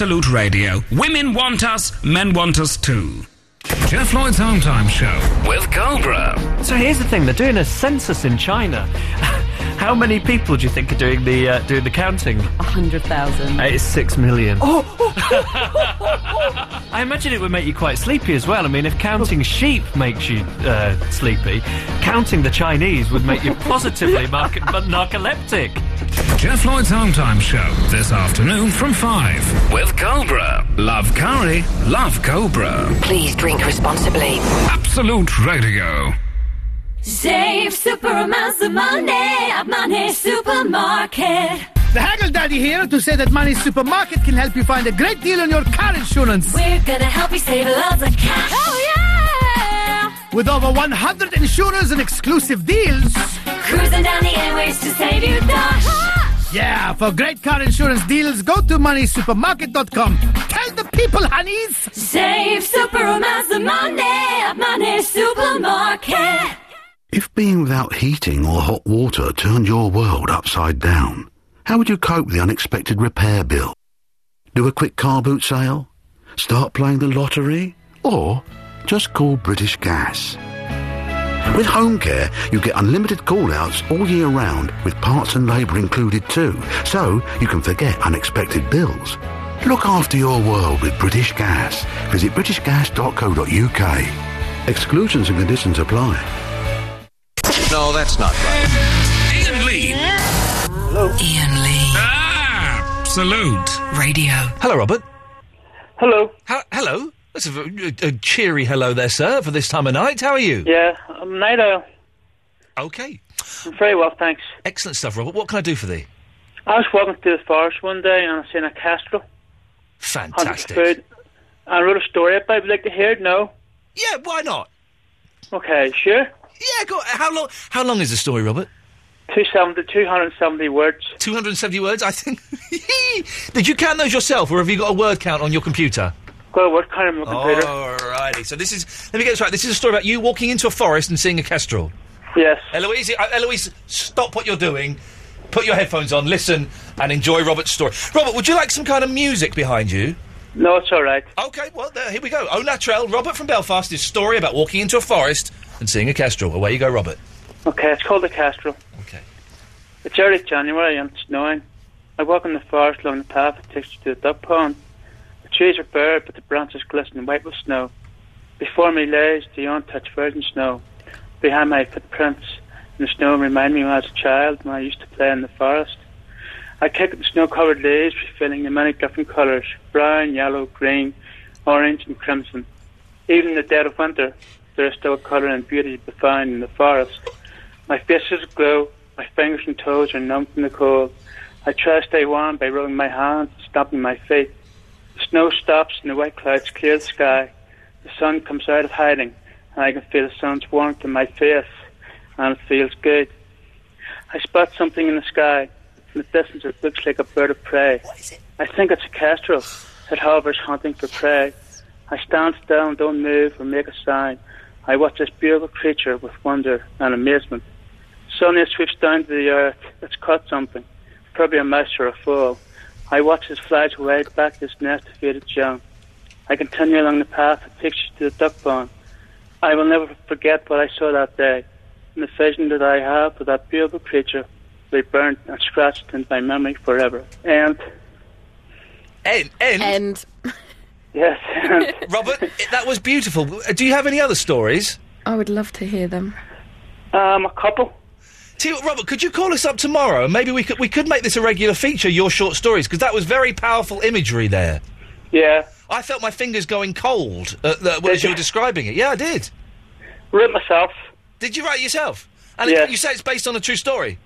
Absolute Radio. Women want us, men want us too. Geoff Lloyd's Home Time Show with Cobra. So here's the thing: they're doing a census in China. (laughs) How many people do you think are doing the uh, doing the counting? A hundred thousand. It's six million. Oh. (laughs) I imagine it would make you quite sleepy as well. I mean, if counting sheep makes you uh, sleepy, counting the Chinese would make you positively (laughs) mar- narcoleptic. Geoff Lloyd's Home Time Show this afternoon from 5 with Cobra. Love curry, love Cobra. Please drink responsibly. Absolute Radio. Save super amounts of money at Money Supermarket. The Haggle Daddy here to say that Money Supermarket can help you find a great deal on your car insurance. We're gonna help you save lots of cash. Oh yeah! With over 100 insurers and exclusive deals. Cruising down the ways to save you dash. Yeah, for great car insurance deals, go to moneysupermarket.com. Tell the people, honeys. Save super amounts of money at Money Supermarket. If being without heating or hot water turned your world upside down, how would you cope with the unexpected repair bill? Do a quick car boot sale? Start playing the lottery? Or just call British Gas? With home care, you get unlimited call-outs all year round with parts and labour included too, so you can forget unexpected bills. Look after your world with British Gas. Visit britishgas.co.uk. Exclusions and conditions apply. No, that's not right. Ian Lee. Hello. Ian Lee. Ah, salute. Radio. Hello, Robert. Hello. Ha- hello. That's a, a cheery hello there, sir, for this time of night. How are you? Yeah, I'm Night Owl. Okay. I'm very well, thanks. Excellent stuff, Robert. What can I do for thee? I was walking through the forest one day and I seen a kestrel. Fantastic. food. I wrote a story about it. Would you like to hear it? No? Yeah, why not? Okay, sure. Yeah, go. How long? How long is the story, Robert? 270, 270 words. 270 words, I think. (laughs) Did you count those yourself, or have you got a word count on your computer? Word count on my computer. Alrighty. So this is. Let me get this right. This is a story about you walking into a forest and seeing a kestrel. Yes. Eloise, uh, Eloise, stop what you're doing. Put your headphones on, listen, and enjoy Robert's story. Robert, would you like some kind of music behind you? No, it's all right. Okay, well, there, here we go. Au naturel, Robert from Belfast, his story about walking into a forest and seeing a kestrel. Away you go, Robert. Okay, it's called a kestrel. Okay. It's early January and it's snowing. I walk in the forest along the path that takes you to the duck pond. Trees are bare, but the branches glisten white with snow. Before me lies the untouched virgin snow. Behind my footprints in the snow remind me when I was a child when I used to play in the forest. I kick at the snow-covered leaves, feeling the many different colours: brown, yellow, green, orange, and crimson. Even in the dead of winter, there is still a colour and beauty to be found in the forest. My face is aglow, my fingers and toes are numb from the cold. I try to stay warm by rubbing my hands and stomping my feet. The snow stops and the white clouds clear the sky. The sun comes out of hiding, and I can feel the sun's warmth in my face, and it feels good. I spot something in the sky. In the distance, it looks like a bird of prey. What is it? I think it's a kestrel. It hovers hunting for prey. I stand still and don't move or make a sign. I watch this beautiful creature with wonder and amazement. Suddenly it swoops down to the earth. It's caught something, probably a mouse or a fowl. I watch as it flies away back to its nest to feed its young. I continue along the path that takes you to the duck pond. I will never forget what I saw that day, and the vision that I have of that beautiful creature will be burnt and scratched in my memory forever. And And. End. End. (laughs) yes, (laughs) Robert, that was beautiful. Do you have any other stories? I would love to hear them. Um, a couple. Tell Robert, could you call us up tomorrow? and Maybe we could we could make this a regular feature. Your short stories, because that was very powerful imagery there. Yeah. I felt my fingers going cold uh, the, as you were describing it. Yeah, I did. Wrote myself. Did you write it yourself? And Yeah. it, you say it's based on a true story.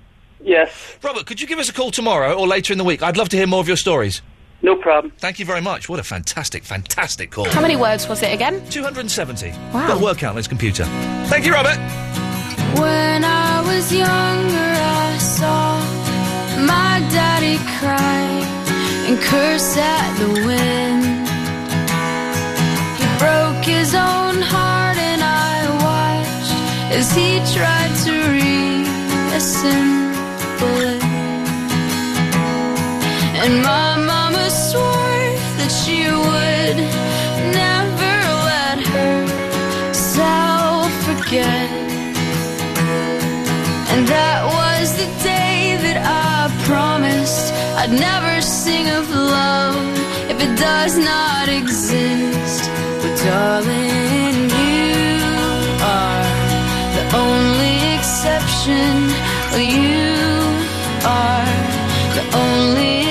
Yes. Robert, could you give us a call tomorrow or later in the week? I'd love to hear more of your stories. No problem. Thank you very much. What a fantastic, fantastic call. How many words was it again? 270. Wow. Got a word count on his computer. Thank you, Robert. When I was younger, I saw my daddy cry and curse at the wind. He broke his own heart, and I watched as he tried to reassemble it. And my mama swore that she would I'd never sing of love if it does not exist. But darling, you are the only exception. You are the only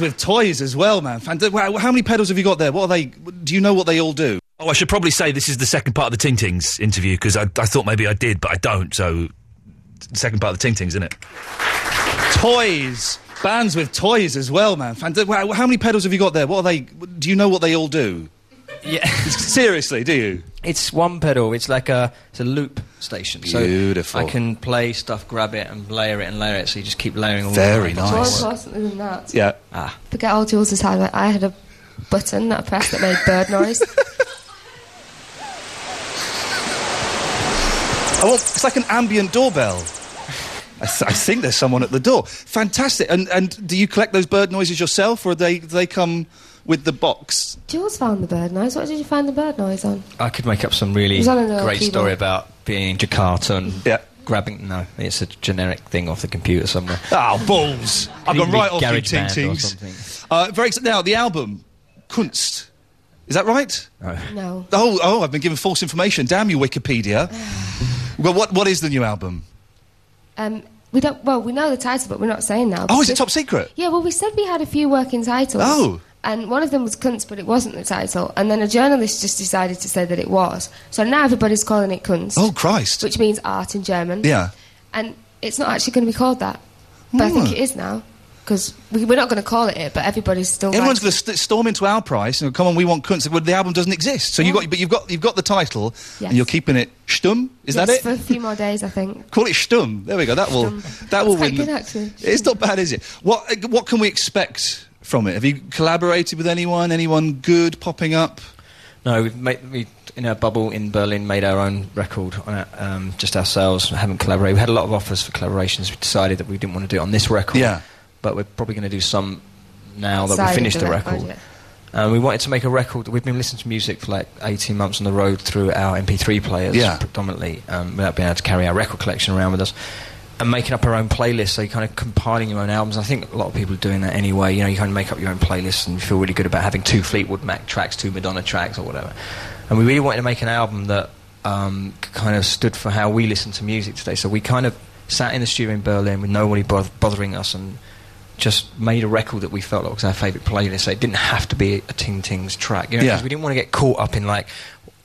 With toys as well, man. How many pedals have you got there? What are they? Do you know what they all do? Oh, I should probably say this is the second part of the Ting Tings interview because I, I thought maybe I did, but I don't. So, second part of the Ting Tings, isn't it? Toys. Bands with toys as well, man. How many pedals have you got there? What are they? Do you know what they all do? Yeah. (laughs) Seriously, do you? It's one pedal. It's like a it's a loop station. Beautiful. So I can play stuff, grab it, and layer it and layer it. So you just keep layering all Very the nice. More importantly than that, Yeah. Ah. forget all Jules' had. Like, I had a button that I pressed that made bird noise. (laughs) Oh, well, it's like an ambient doorbell. I, th- I think there's someone at the door. Fantastic. And and do you collect those bird noises yourself, or they do they come with the box? Jules found the bird noise. What did you find the bird noise on? I could make up some really It was on an old great story about being in Jakarta and yeah. grabbing. No, it's a generic thing off the computer somewhere. (laughs) Oh, balls! I've gone right off you, Garage Band or Tings. something. Uh, very ex- now the album, Kunst. Is that right? No. Oh, oh! I've been given false information. Damn you, Wikipedia. (sighs) well, what what is the new album? Um, we don't. Well, we know the title, but we're not saying now. Oh, is it top secret? Yeah. Well, we said we had a few working titles. Oh. And one of them was Kunst, but it wasn't the title. And then a journalist just decided to say that it was. So now everybody's calling it Kunst. Oh, Christ! Which means art in German. Yeah. And it's not actually going to be called that. But I think Oh. it is now. Because we, we're not going to call it it, but everybody's still. Everyone's going to st- storm into our price and go, come on, we want Kunst. Well, the album doesn't exist, so you got mm. but you've got you've got the title Yes. and you're keeping it Stum. Is that it? For a few more days, I think. (laughs) Call it Stum. There we go. That will that will win. good, actually. It's not bad, is it? What what can we expect from it? Have you collaborated with anyone? Anyone good popping up? No, we've made, we in our bubble in Berlin made our own record on it, um, just ourselves. haven't collaborated. We had a lot of offers for collaborations. We decided that we didn't want to do it on this record. Yeah. But we're probably going to do some now that we of finished the the record, record. Um, we wanted to make a record. We've been listening to music for like 18 months on the road through our MP3 players, Yeah. predominantly, um, without being able to carry our record collection around with us. And making up our own playlists, so you're kind of compiling your own albums. I think a lot of people are doing that anyway. You know, you kind of make up your own playlists and you feel really good about having two Fleetwood Mac tracks, two Madonna tracks, or whatever. And we really wanted to make an album that um, kind of stood for how we listen to music today. So we kind of sat in the studio in Berlin with nobody both- bothering us and just made a record that we felt like was our favourite playlist. So it didn't have to be a Ting Tings track. You know, Yeah. we didn't want to get caught up in like,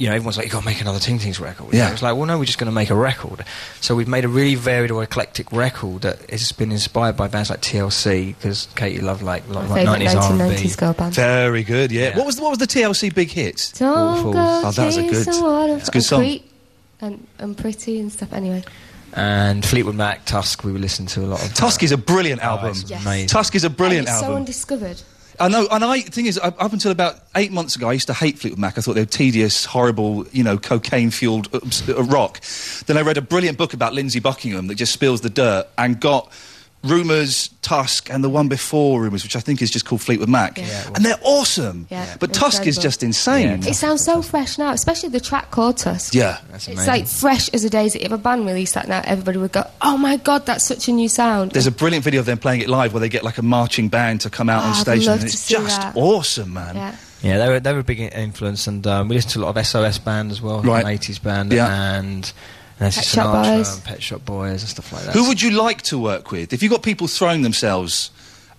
you know, everyone's like, you've got to make another Ting Tings record. Yeah. It was like, well, no, we're just going to make a record. So we've made a really varied or eclectic record that has been inspired by bands like TLC because Katie loved like, like, like favourite 90s R&B. 1990s girl band. Very good. Yeah. What was the, what was the TLC big hit? Don't go Oh, that was a good- chasing water it's a good song. Creep And, and pretty and stuff. Anyway, And Fleetwood Mac, Tusk, we were listening to a lot of. Tusk uh, is a brilliant album. it's Yes. amazing. Tusk is a brilliant and it's so undiscovered. I know, and I thing is, up until about eight months ago, I used to hate Fleetwood Mac. I thought they were tedious, horrible, you know, cocaine-fueled uh, rock. Then I read a brilliant book about Lindsey Buckingham that just spills the dirt and got Rumours, Tusk, and the one before Rumours, which I think is just called Fleetwood Mac, and they're awesome. Yeah, but Tusk is just insane. It sounds so fresh now, especially the track called Tusk. Yeah. That's amazing. it's like fresh as a daisy. If a band released that now, everybody would go, "Oh my god, that's such a new sound." There's a brilliant video of them playing it live where they get like a marching band to come out Oh, on I'd stage, love and to it's see just that. awesome, man. Yeah. Yeah, they were they were a big influence, and um, we listened to a lot of SOS band as well, Right. an eighties band, Yeah. and Nancy Pet Shop Boys. and Pet Shop Boys, and stuff like that. Who would you like to work with? If you've got people throwing themselves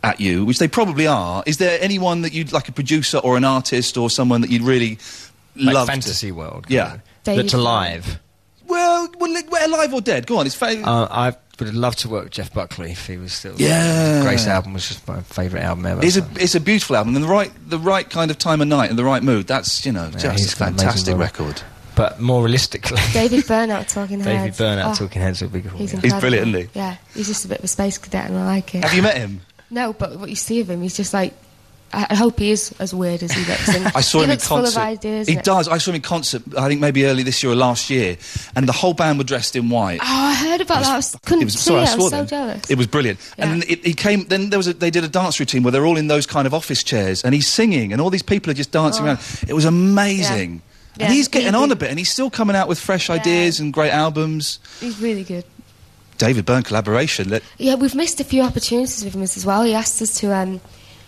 at you, which they probably are, is there anyone that you'd like a producer or an artist or someone that you'd really Like love? fantasy to... world, Yeah. That's alive. Well, well, li- alive or dead? Go on. It's fa- Uh, I would love to work with Jeff Buckley if he was still. Yeah. Grace album was just my favourite album ever. it's so. a it's a beautiful album, and the right the right kind of time of night and the right mood. That's you know Yeah, just a got an amazing fantastic brother. record. But more realistically, (laughs) David Burnout talking heads. David heads. Burnout Oh, Talking Heads would be cool. He's, yeah. incredible. brilliant, isn't he? Yeah, he's just a bit of a space cadet, and I like it. Have you met him? No, but what you see of him, he's just like. I I hope he is as weird as he looks. (laughs) And I saw he him in looks full concert. of ideas. he and- does. I saw him in concert. I think maybe early this year or last year, and the whole band were dressed in white. Oh, I heard about that. I was, couldn't It was, see sorry, it. I I was so them. jealous. It was brilliant. And then it, he came. Then there was a, they did a dance routine where they're all in those kind of office chairs, and he's singing, and all these people are just dancing Oh. around. It was amazing. Yeah, And he's getting on a bit, and he's still coming out with fresh ideas and great albums. He's really good. David Byrne collaboration. Let, Yeah, we've missed a few opportunities with him as well. He asked us to um,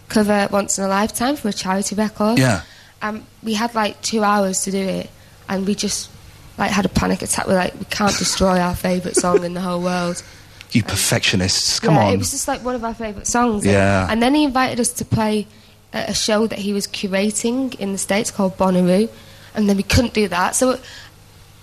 cover Once in a Lifetime for a charity record. Yeah. Um, we had like two hours to do it, and we just like had a panic attack. We're like, we can't destroy our favourite song in the whole world. You perfectionists, come yeah, on. It was just like one of our favourite songs. Yeah. And then he invited us to play a show that he was curating in the States called Bonnaroo. And then we couldn't do that. So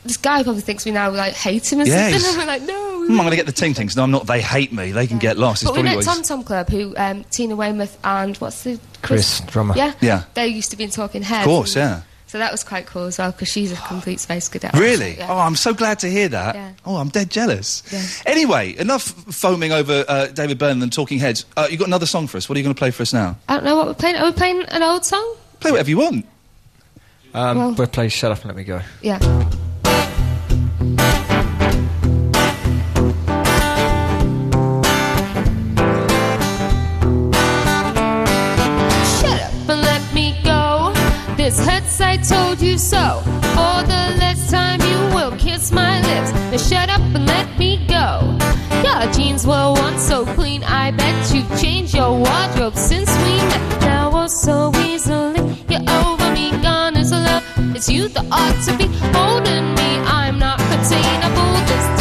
this guy probably thinks we now like hate him or Yes. something. And (laughs) we're like, no. Hmm, I'm going to get the ting tings. No, I'm not. They hate me. They can get lost. It's But we probably met Tom Tom Club, who um, Tina Weymouth and what's the Chris, drummer. Yeah, Yeah. They used to be in Talking Heads. Of course, and- yeah. So that was quite cool as well because she's a complete space cadet. Really? Yeah. Oh, I'm so glad to hear that. Yeah. Oh, I'm dead jealous. Yeah. Anyway, enough foaming over uh, David Byrne and Talking Heads. Uh, you got another song for us. What are you going to play for us now? I don't know what we're playing. Are we playing an old song? Play whatever you want. Um, Well- we'll play Shut Up and Let Me Go. Yeah. Shut up and let me go. This hurts, I told you so. For the last time you will kiss my lips. Now shut up and let me go. Your jeans were once so clean, I bet you've changed your wardrobe since we met. Now oh so easily, you're over It's you that ought to be holding me. I'm not containable. This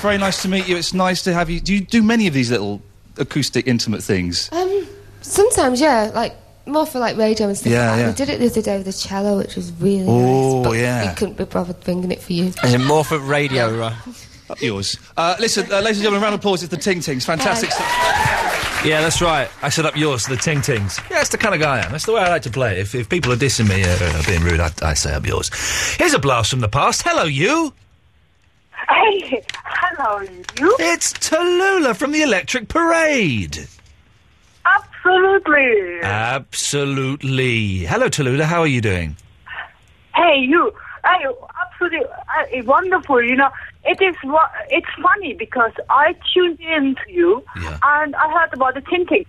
very much. It's very nice to meet you. It's nice to have you. Do you do many of these little acoustic, intimate things? Um, sometimes, yeah, like more for like radio and stuff. Yeah, like yeah. We did it the other day with the cello, which was really Oh, nice. But yeah. we couldn't be bothered bringing it for you. Is it more for radio, right? (laughs) Up yours. Uh, listen, uh, ladies and gentlemen, round of applause. It's the Ting Tings. Fantastic stuff. Yeah, that's right. I set up yours the Ting Tings. Yeah, that's the kind of guy I am. That's the way I like to play. If, if people are dissing me, uh, being rude, I, I say up yours. Here's a blast from the past. Hello, you. Hey, hello, you. It's Tallulah from the Electric Parade. Absolutely. Absolutely. Hello, Tallulah. How are you doing? Hey, you. Hey, absolutely uh, wonderful. You know, it is. It's funny because I tuned in to you and I heard about the Ting Ting.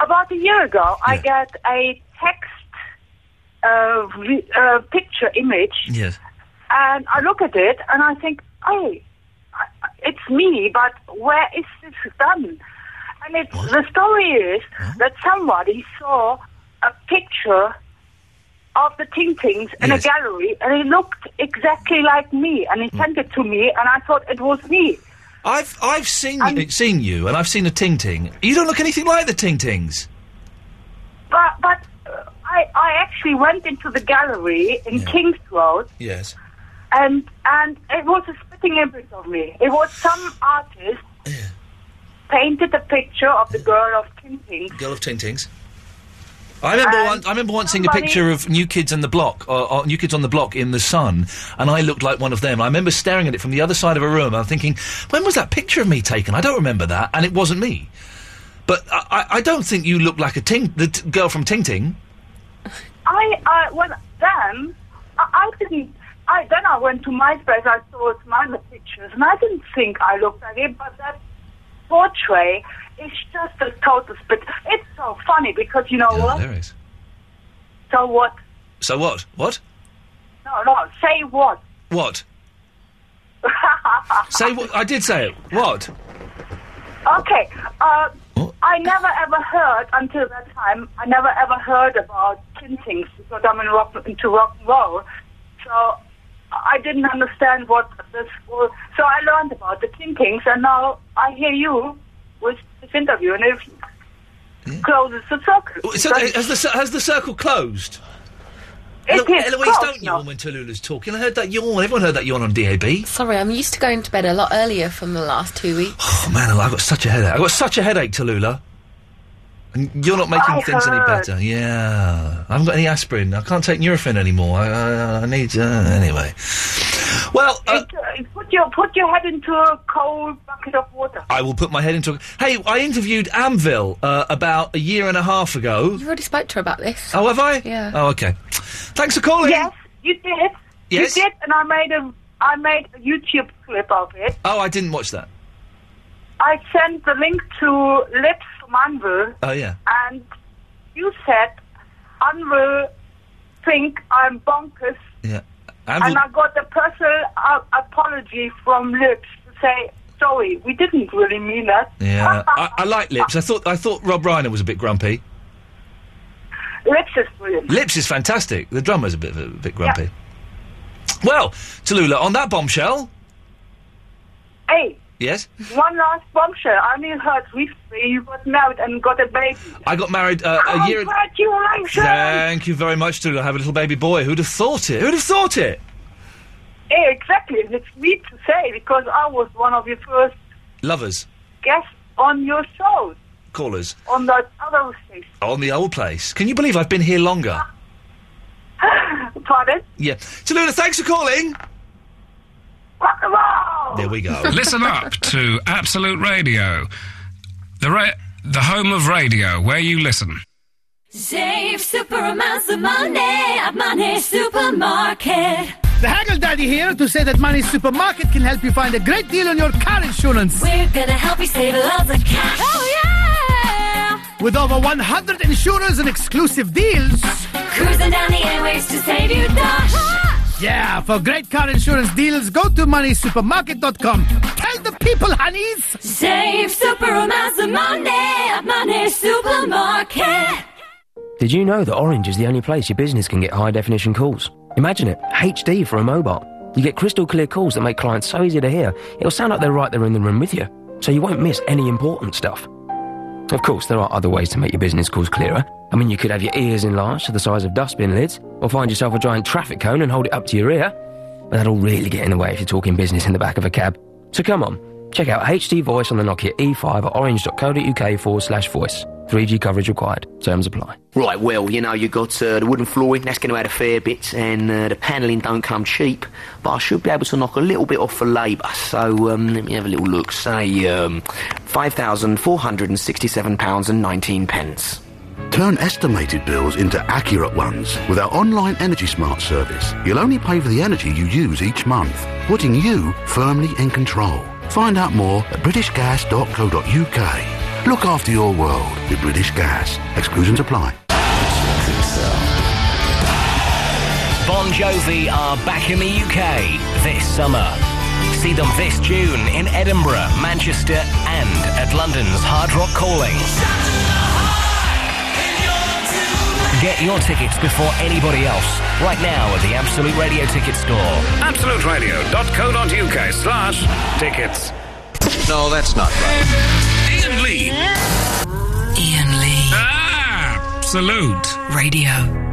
About a year ago, I got a text uh, vi- uh, picture image, Yes. and I look at it and I think, hey, I- it's me, but where is this done? And it's, the story is that somebody saw a picture of the Ting Tings in Yes. a gallery, and it looked exactly like me, and he sent it to me, and I thought it was me. I've I've seen you, seen you, and I've seen a Ting Ting. You don't look anything like the Ting Tings. But but uh, I I actually went into the gallery in Kings Road, Yes. and and it was a image of me. It was some artist painted a picture of the girl of Ting Tings Girl of Ting Tings. I remember And once. I remember once seeing a picture of New Kids on the Block, or, or New Kids on the Block in the Sun, and I looked like one of them. I remember staring at it from the other side of a room. And I'm thinking, when was that picture of me taken? I don't remember that, and it wasn't me. But I, I, don't think you look like a ting, the t- girl from Ting Ting. I, uh, when then, I, I didn't, I, then I went to my MySpace, I saw some other pictures, and I didn't think I looked like it, but that portrait is just a total spit. It's so funny because, you know what? There is. So what? So what? What? No, no, say what? What? (laughs) say what? I did say it. What? Okay, uh, I never ever heard until that time. I never ever heard about Ting Tings because I'm in rock, into rock and roll. So I didn't understand what this was. So I learned about the Ting Tings, and now I hear you with this interview, and it closes the circle. So has the has the circle closed? It Elo- is Eloise, don't yawn when Tallulah's talking. I heard that yawn. Everyone heard that yawn on DAB. Sorry, I'm used to going to bed a lot earlier from the last two weeks. (sighs) Oh man, I've got such a headache. I've got such a headache, Tallulah. And you're not making I things any better. Yeah. I haven't got any aspirin. I can't take Nurofen anymore. I, I, I need... Uh, anyway. Well, uh, it, uh, put your put your head into a cold bucket of water. I will put my head into... Hey, I interviewed Anvil uh, about a year and a half ago. You already spoke to her about this. Oh, have I? Yeah. Oh, okay. Thanks for calling. Yes, you did. Yes? You did, and I made a I made a YouTube clip of it. Oh, I didn't watch that. I sent the link to Lips Anvil, Oh, yeah. and you said Anvil think I'm bonkers, Yeah. and I got a personal uh, apology from Lips to say sorry, we didn't really mean that. yeah. (laughs) I, I like Lips. I thought I thought Robb Reiner was a bit grumpy. Lips is brilliant. Lips is fantastic. The drummer's a bit, a bit grumpy. Well, Tallulah, on that bombshell... Hey, Yes? one last bombshell. I only heard recently you got married and got a baby. I got married uh, a year... Congratulations! Thank you very much, Tallulah. I have a little baby boy. Who'd have thought it? Who'd have thought it? Yeah, exactly. It's sweet to say because I was one of your first Lovers. guests on your show Callers. on that other station. On the old place. Can you believe I've been here longer? (laughs) Pardon? Yeah. Tallulah, thanks for calling. Rock and roll! There we go. (laughs) Listen up to Absolute Radio, the ra- the home of radio, where you listen. Save super amounts of money at Money Supermarket. The Haggle Daddy here to say that Money Supermarket can help you find a great deal on your car insurance. We're gonna help you save lots of cash. Oh yeah! With over 100 insurers and exclusive deals. Cruising down the airways to save you dash. Yeah, for great car insurance deals, go to moneysupermarket.com. Tell the people, honeys. Save super amounts of money at Money Supermarket. Did you know that Orange is the only place your business can get high definition calls? Imagine it, HD for a mobile. You get crystal clear calls that make clients so easy to hear, it'll sound like they're right there in the room with you, so you won't miss any important stuff. Of course, there are other ways to make your business calls clearer. I mean, you could have your ears enlarged to the size of dustbin lids, or find yourself a giant traffic cone and hold it up to your ear. But that'll really get in the way if you're talking business in the back of a cab. So come on, check out HD Voice on the Nokia E5 at orange.co.uk forward slash voice. 3G coverage required. Terms apply. Right, well, you know, you've got uh, the wooden flooring, that's going to add a fair bit, and uh, the panelling don't come cheap, but I should be able to knock a little bit off for labour, so um, let me have a little look. Say, um, £5,467.19. pence. Turn estimated bills into accurate ones with our online Energy Smart service. You'll only pay for the energy you use each month, putting you firmly in control. Find out more at britishgas.co.uk. Look after your world with British Gas. Exclusions apply. Bon Jovi are back in the UK this summer. See them this June in Edinburgh, Manchester, and at London's Hard Rock Calling. Get your tickets before anybody else right now at the Absolute Radio Ticket Store. AbsoluteRadio.co.uk slash tickets. No, that's not right. Iain Lee. Iain Lee. Ah, Absolute. Radio.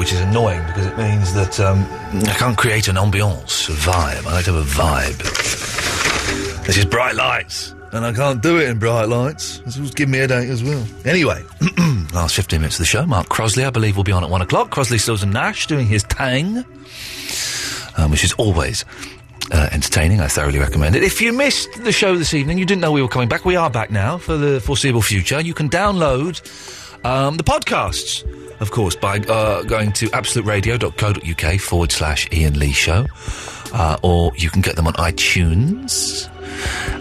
Which is annoying because it means that um, I can't create an ambiance, a vibe. I like to have a vibe. This is bright lights, and I can't do it in bright lights. This will give me a headache as well. Anyway, (clears throat) last 15 minutes of the show. Mark Crosley, I believe, will be on at one o'clock. Crosley, Stills and Nash doing his tang, um, which is always uh, entertaining. I thoroughly recommend it. If you missed the show this evening, you didn't know we were coming back. We are back now for the foreseeable future. You can download um, the podcasts, of course, by uh, going to absoluteradio.co.uk forward slash Iain Lee Show. Uh, or you can get them on iTunes.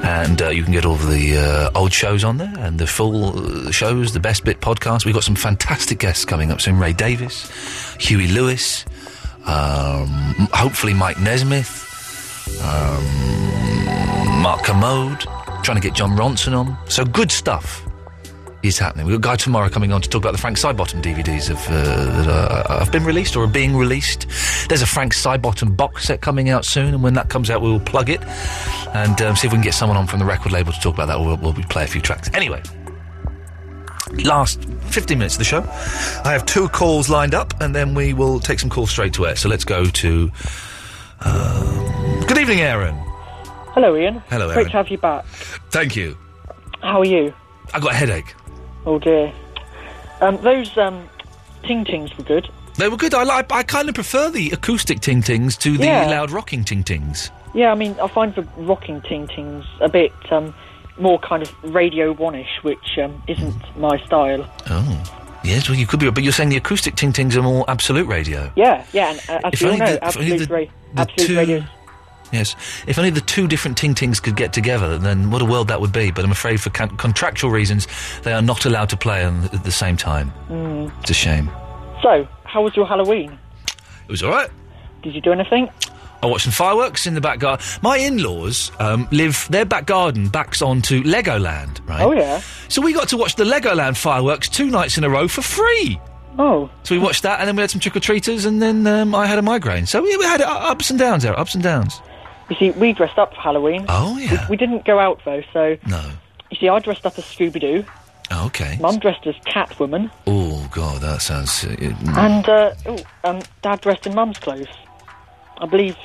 And uh, you can get all the uh, old shows on there and the full uh, shows, the Best Bit podcast. We've got some fantastic guests coming up soon. Ray Davies, Huey Lewis, um, hopefully Mike Nesmith, um, Mark Kermode, trying to get Jon Ronson on. So good stuff is happening. We've got a guy tomorrow coming on to talk about the Frank Sidebottom DVDs of, uh, that are, have been released or are being released. There's a Frank Sidebottom box set coming out soon, and when that comes out, we will plug it and um, see if we can get someone on from the record label to talk about that, or we'll, we'll play a few tracks. Anyway, last 15 minutes of the show. I have two calls lined up, and then we will take some calls straight to air. So let's go to. Um, good evening, Aaron. Hello, Iain. Hello, Great Aaron. to have you back. Thank you. How are you? I got a headache. Oh dear. Um, those um, ting tings were good. They were good. I like. I kind of prefer the acoustic ting tings to the Yeah. loud rocking ting tings. Yeah, I mean, I find the rocking ting tings a bit um, more kind of radio one-ish, which um, isn't my style. Oh, yes. Well, you could be, but you're saying the acoustic ting tings are more absolute radio. Yeah, yeah, and uh, as If all only know, the- if only absolute, the- ra- the absolute two- radio. Yes. If only the two different ting tings could get together, then what a world that would be. But I'm afraid for con- contractual reasons, they are not allowed to play on at the same time. Mm. It's a shame. So, how was your Halloween? It was all right. Did you do anything? I watched some fireworks in the back garden. My in-laws um, live their back garden backs onto Legoland, right? Oh, yeah. So we got to watch the Legoland fireworks two nights in a row for free. Oh. So we watched that, and then we had some trick or treaters, and then um, I had a migraine. So we, we had uh, ups and downs there, ups and downs. You see, we dressed up for Halloween. Oh, yeah. We, we didn't go out, though, so... No. You see, I dressed up as Scooby-Doo. Oh, okay. Mum dressed as Catwoman. Oh God, that sounds. Uh, mm. And, uh, oh, um, Dad dressed in Mum's clothes. I believe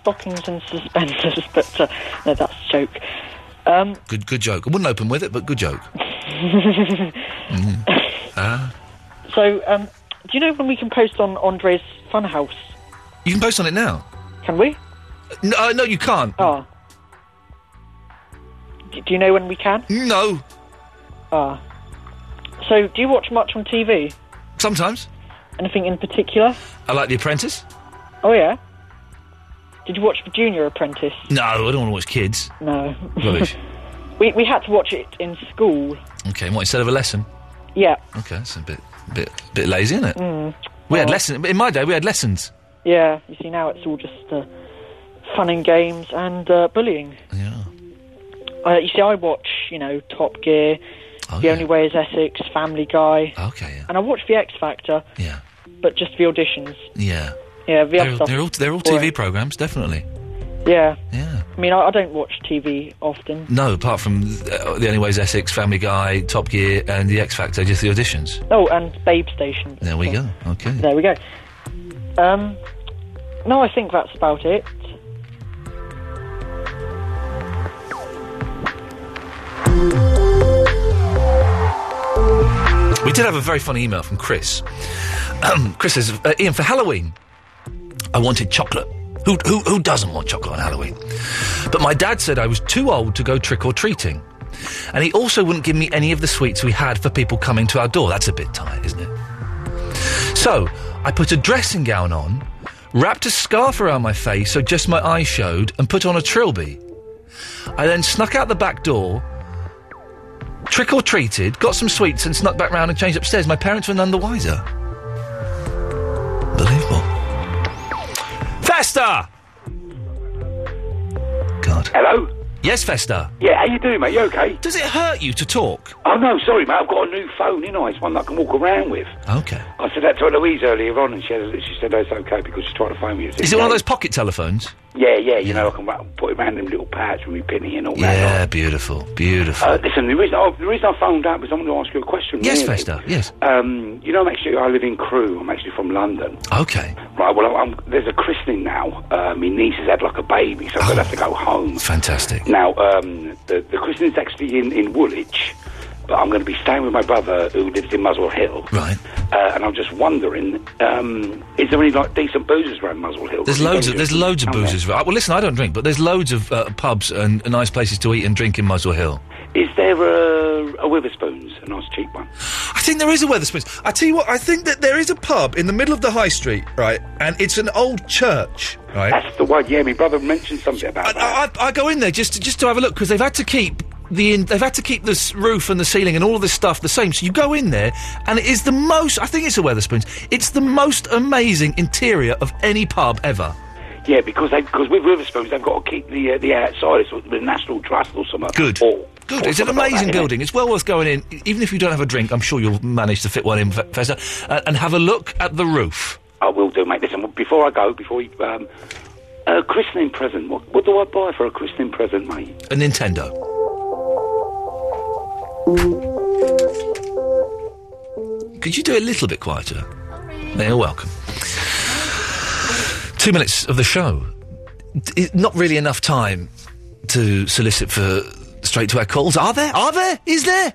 stockings and suspenders, (laughs) but, uh, no, that's a joke. Um, Good, good joke. I wouldn't open with it, but good joke. (laughs) Mm. Ah. so, um, do you know when we can post on Andre's Funhouse? You can post on it now. Can we? No, uh, no, you can't. Oh. D- do you know when we can? No. Ah. So, do you watch much on TV? Sometimes. Anything in particular? I like The Apprentice. Oh, yeah? Did you watch The Junior Apprentice? No, I don't want to watch kids. No. Rubbish. (laughs) we, we had to watch it in school. okay, what instead of a lesson? Yeah. Okay, that's a bit, bit, bit lazy, isn't it? Mm. We had lessons. In my day, we had lessons. Yeah, you see, now it's all just uh, fun and games and uh, bullying. Yeah. Uh, you see, I watch, you know, Top Gear, The Only Way is Essex, Family Guy. Oh, Okay, yeah. And I watch The X Factor. Yeah. But just the auditions. Yeah. Yeah, the They're, they're all they're all. TV programs, definitely. Yeah. Yeah. I mean, I, I don't watch TV often. No, apart from uh, the Only Way is Essex, Family Guy, Top Gear, and the X Factor, just the auditions. Oh, and Babe Station. There we go. Okay. There we go. Um, no, I think that's about it. We did have a very funny email from Chris. Um, Chris says, uh, Iain, for Halloween, I wanted chocolate. Who, who, who doesn't want chocolate on Halloween? But my dad said I was too old to go trick or treating. And he also wouldn't give me any of the sweets we had for people coming to our door. That's a bit tight, isn't it? So I put a dressing gown on, wrapped a scarf around my face so just my eyes showed, and put on a trilby. I then snuck out the back door, trick or treated, got some sweets, and snuck back round and changed upstairs. My parents were none the wiser. Unbelievable. Festa! God. Hello? Yes, Festa. Yeah, how you doing, mate? You okay? Does it hurt you to talk? Oh, no, sorry, mate. I've got a new phone, you know. It's one that I can walk around with. Okay. I said that to Louise earlier on, and she, had, she said that's okay because she's trying to phone me. Is it one of those pocket telephones? Yeah, yeah, you know, I can ra- put it around them little pads with me penny and all that. Yeah, beautiful, beautiful. Uh, listen, the reason, I, the reason I phoned up is I want to ask you a question. yes, really. Festa. Yes. Um, you know, I'm actually, I live in Crewe. I'm actually from London. Okay. Right, well, I'm, there's a christening now. Uh, my niece has had like a baby, so I'm going to have to go home. Fantastic. Now, um, the, the christening's actually in, in Woolwich, but I'm going to be staying with my brother who lives in Muswell Hill. Right. Uh, and I'm just wondering, um, is there any like decent boozers around Muswell Hill? There's loads of there's loads of boozers. Right? Well, listen, I don't drink, but there's loads of uh, pubs and, nice places to eat and drink in Muswell Hill. Is there a Witherspoons, a nice cheap one? I think there is a Wetherspoons. I tell you what, I think that there is a pub in the middle of the high street, right? And it's an old church, right? That's the one. Yeah, my brother mentioned something about that. I, I go in there just to, just to have a look because they've had to keep the in, they've had to keep the s- roof and the ceiling and all of this stuff the same. So you go in there and it is the most. I think it's a Wetherspoons. It's the most amazing interior of any pub ever. Yeah, because they because with Witherspoons they've got to keep the uh, the outside. It's the National Trust or something. Good. Or, Good. It's an amazing building. It's well worth going in. Even if you don't have a drink, I'm sure you'll manage to fit one in, Fe- Uh, and have a look at the roof. I will do, mate. Listen, before I go, before you, um, a christening present. What, what do I buy for a christening present, mate? A Nintendo. Could you do it a little bit quieter? You're welcome. Two minutes of the show. Not really enough time to solicit for straight to our calls. Are there? Are there? Is there?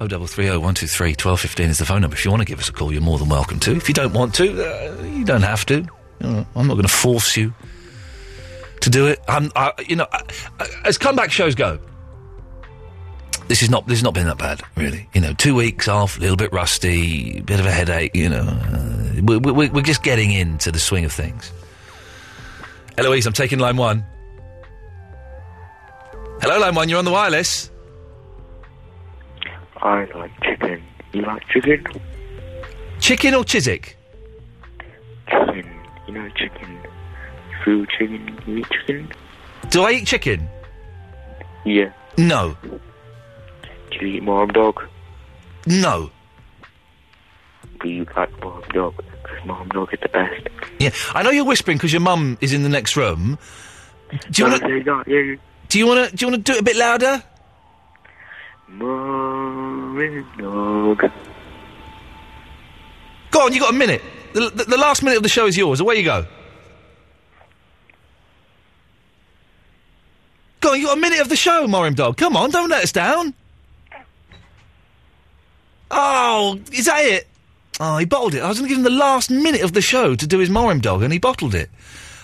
Oh, double three oh one two three twelve fifteen is the phone number. If you want to give us a call, you're more than welcome to. If you don't want to, uh, you don't have to. I'm not going to force you to do it. I'm, I, you know, I, I, as comeback shows go, this is not this has not been that bad, really. You know, two weeks off, a little bit rusty, bit of a headache. You know, uh, we, we, we're just getting into the swing of things. Eloise, I'm taking line one. Hello, line one. You're on the wireless. I like chicken. You like chicken? Chicken or Chiswick? Chicken. You know chicken. Food chicken. You eat chicken? Do I eat chicken? Yeah. No. Do you eat mom dog? No. Do you like mom dog because mom dog is the best. Yeah, I know you're whispering because your mum is in the next room. Do you want to? they're not, yeah. Do you want to? Do you want to do it a bit louder? Mom dog. Go on, you got a minute. The, the, the last minute of the show is yours. Away you go. Go on, you got a minute of the show, Morim Dog. Come on, don't let us down. Oh, is that it? Oh, he bottled it. I was going to give him the last minute of the show to do his Morim Dog, and he bottled it.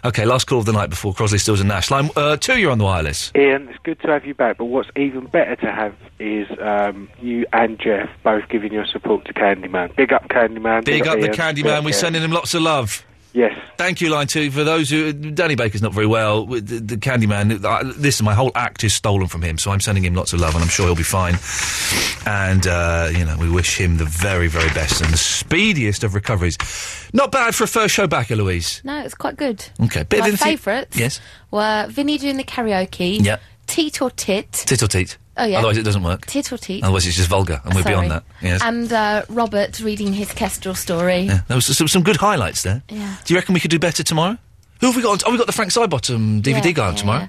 Okay, last call of the night before Crosley, Stills and Nash. Line uh, two, you're on the wireless. Iain, it's good to have you back, but what's even better to have is um, you and Jeff both giving your support to Candyman. Big up Candyman. Big up the Candyman. We're Yeah. sending him lots of love. Yes. Thank you, line two. For those who Danny Baker's not very well, with the, the Candyman. Uh, listen, my whole act is stolen from him, so I'm sending him lots of love, and I'm sure he'll be fine. And uh, you know, we wish him the very, very best and the speediest of recoveries. Not bad for a first show back, Eloise. No, it's quite good. Okay, bit My of anything- favourites Yes. were Vinny doing the karaoke. Yeah. Teat or tit. Tit or teat. Oh, yeah. Otherwise, it doesn't work. Tit or teat. Otherwise, it's just vulgar, and we're Sorry. beyond that. Yes. And uh, Robert reading his Kestrel story. yeah. There was some, some good highlights there. Yeah. Do you reckon we could do better tomorrow? Who have we got? On, oh, we got the Frank Sidebottom DVD Yeah, guy on yeah, tomorrow.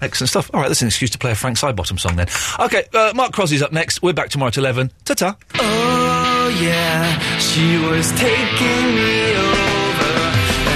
Excellent stuff. All right, that's an excuse to play a Frank Sidebottom song then. Okay, uh, Mark Crosby's up next. We're back tomorrow at 11. Ta-ta. Oh yeah, she was taking me away.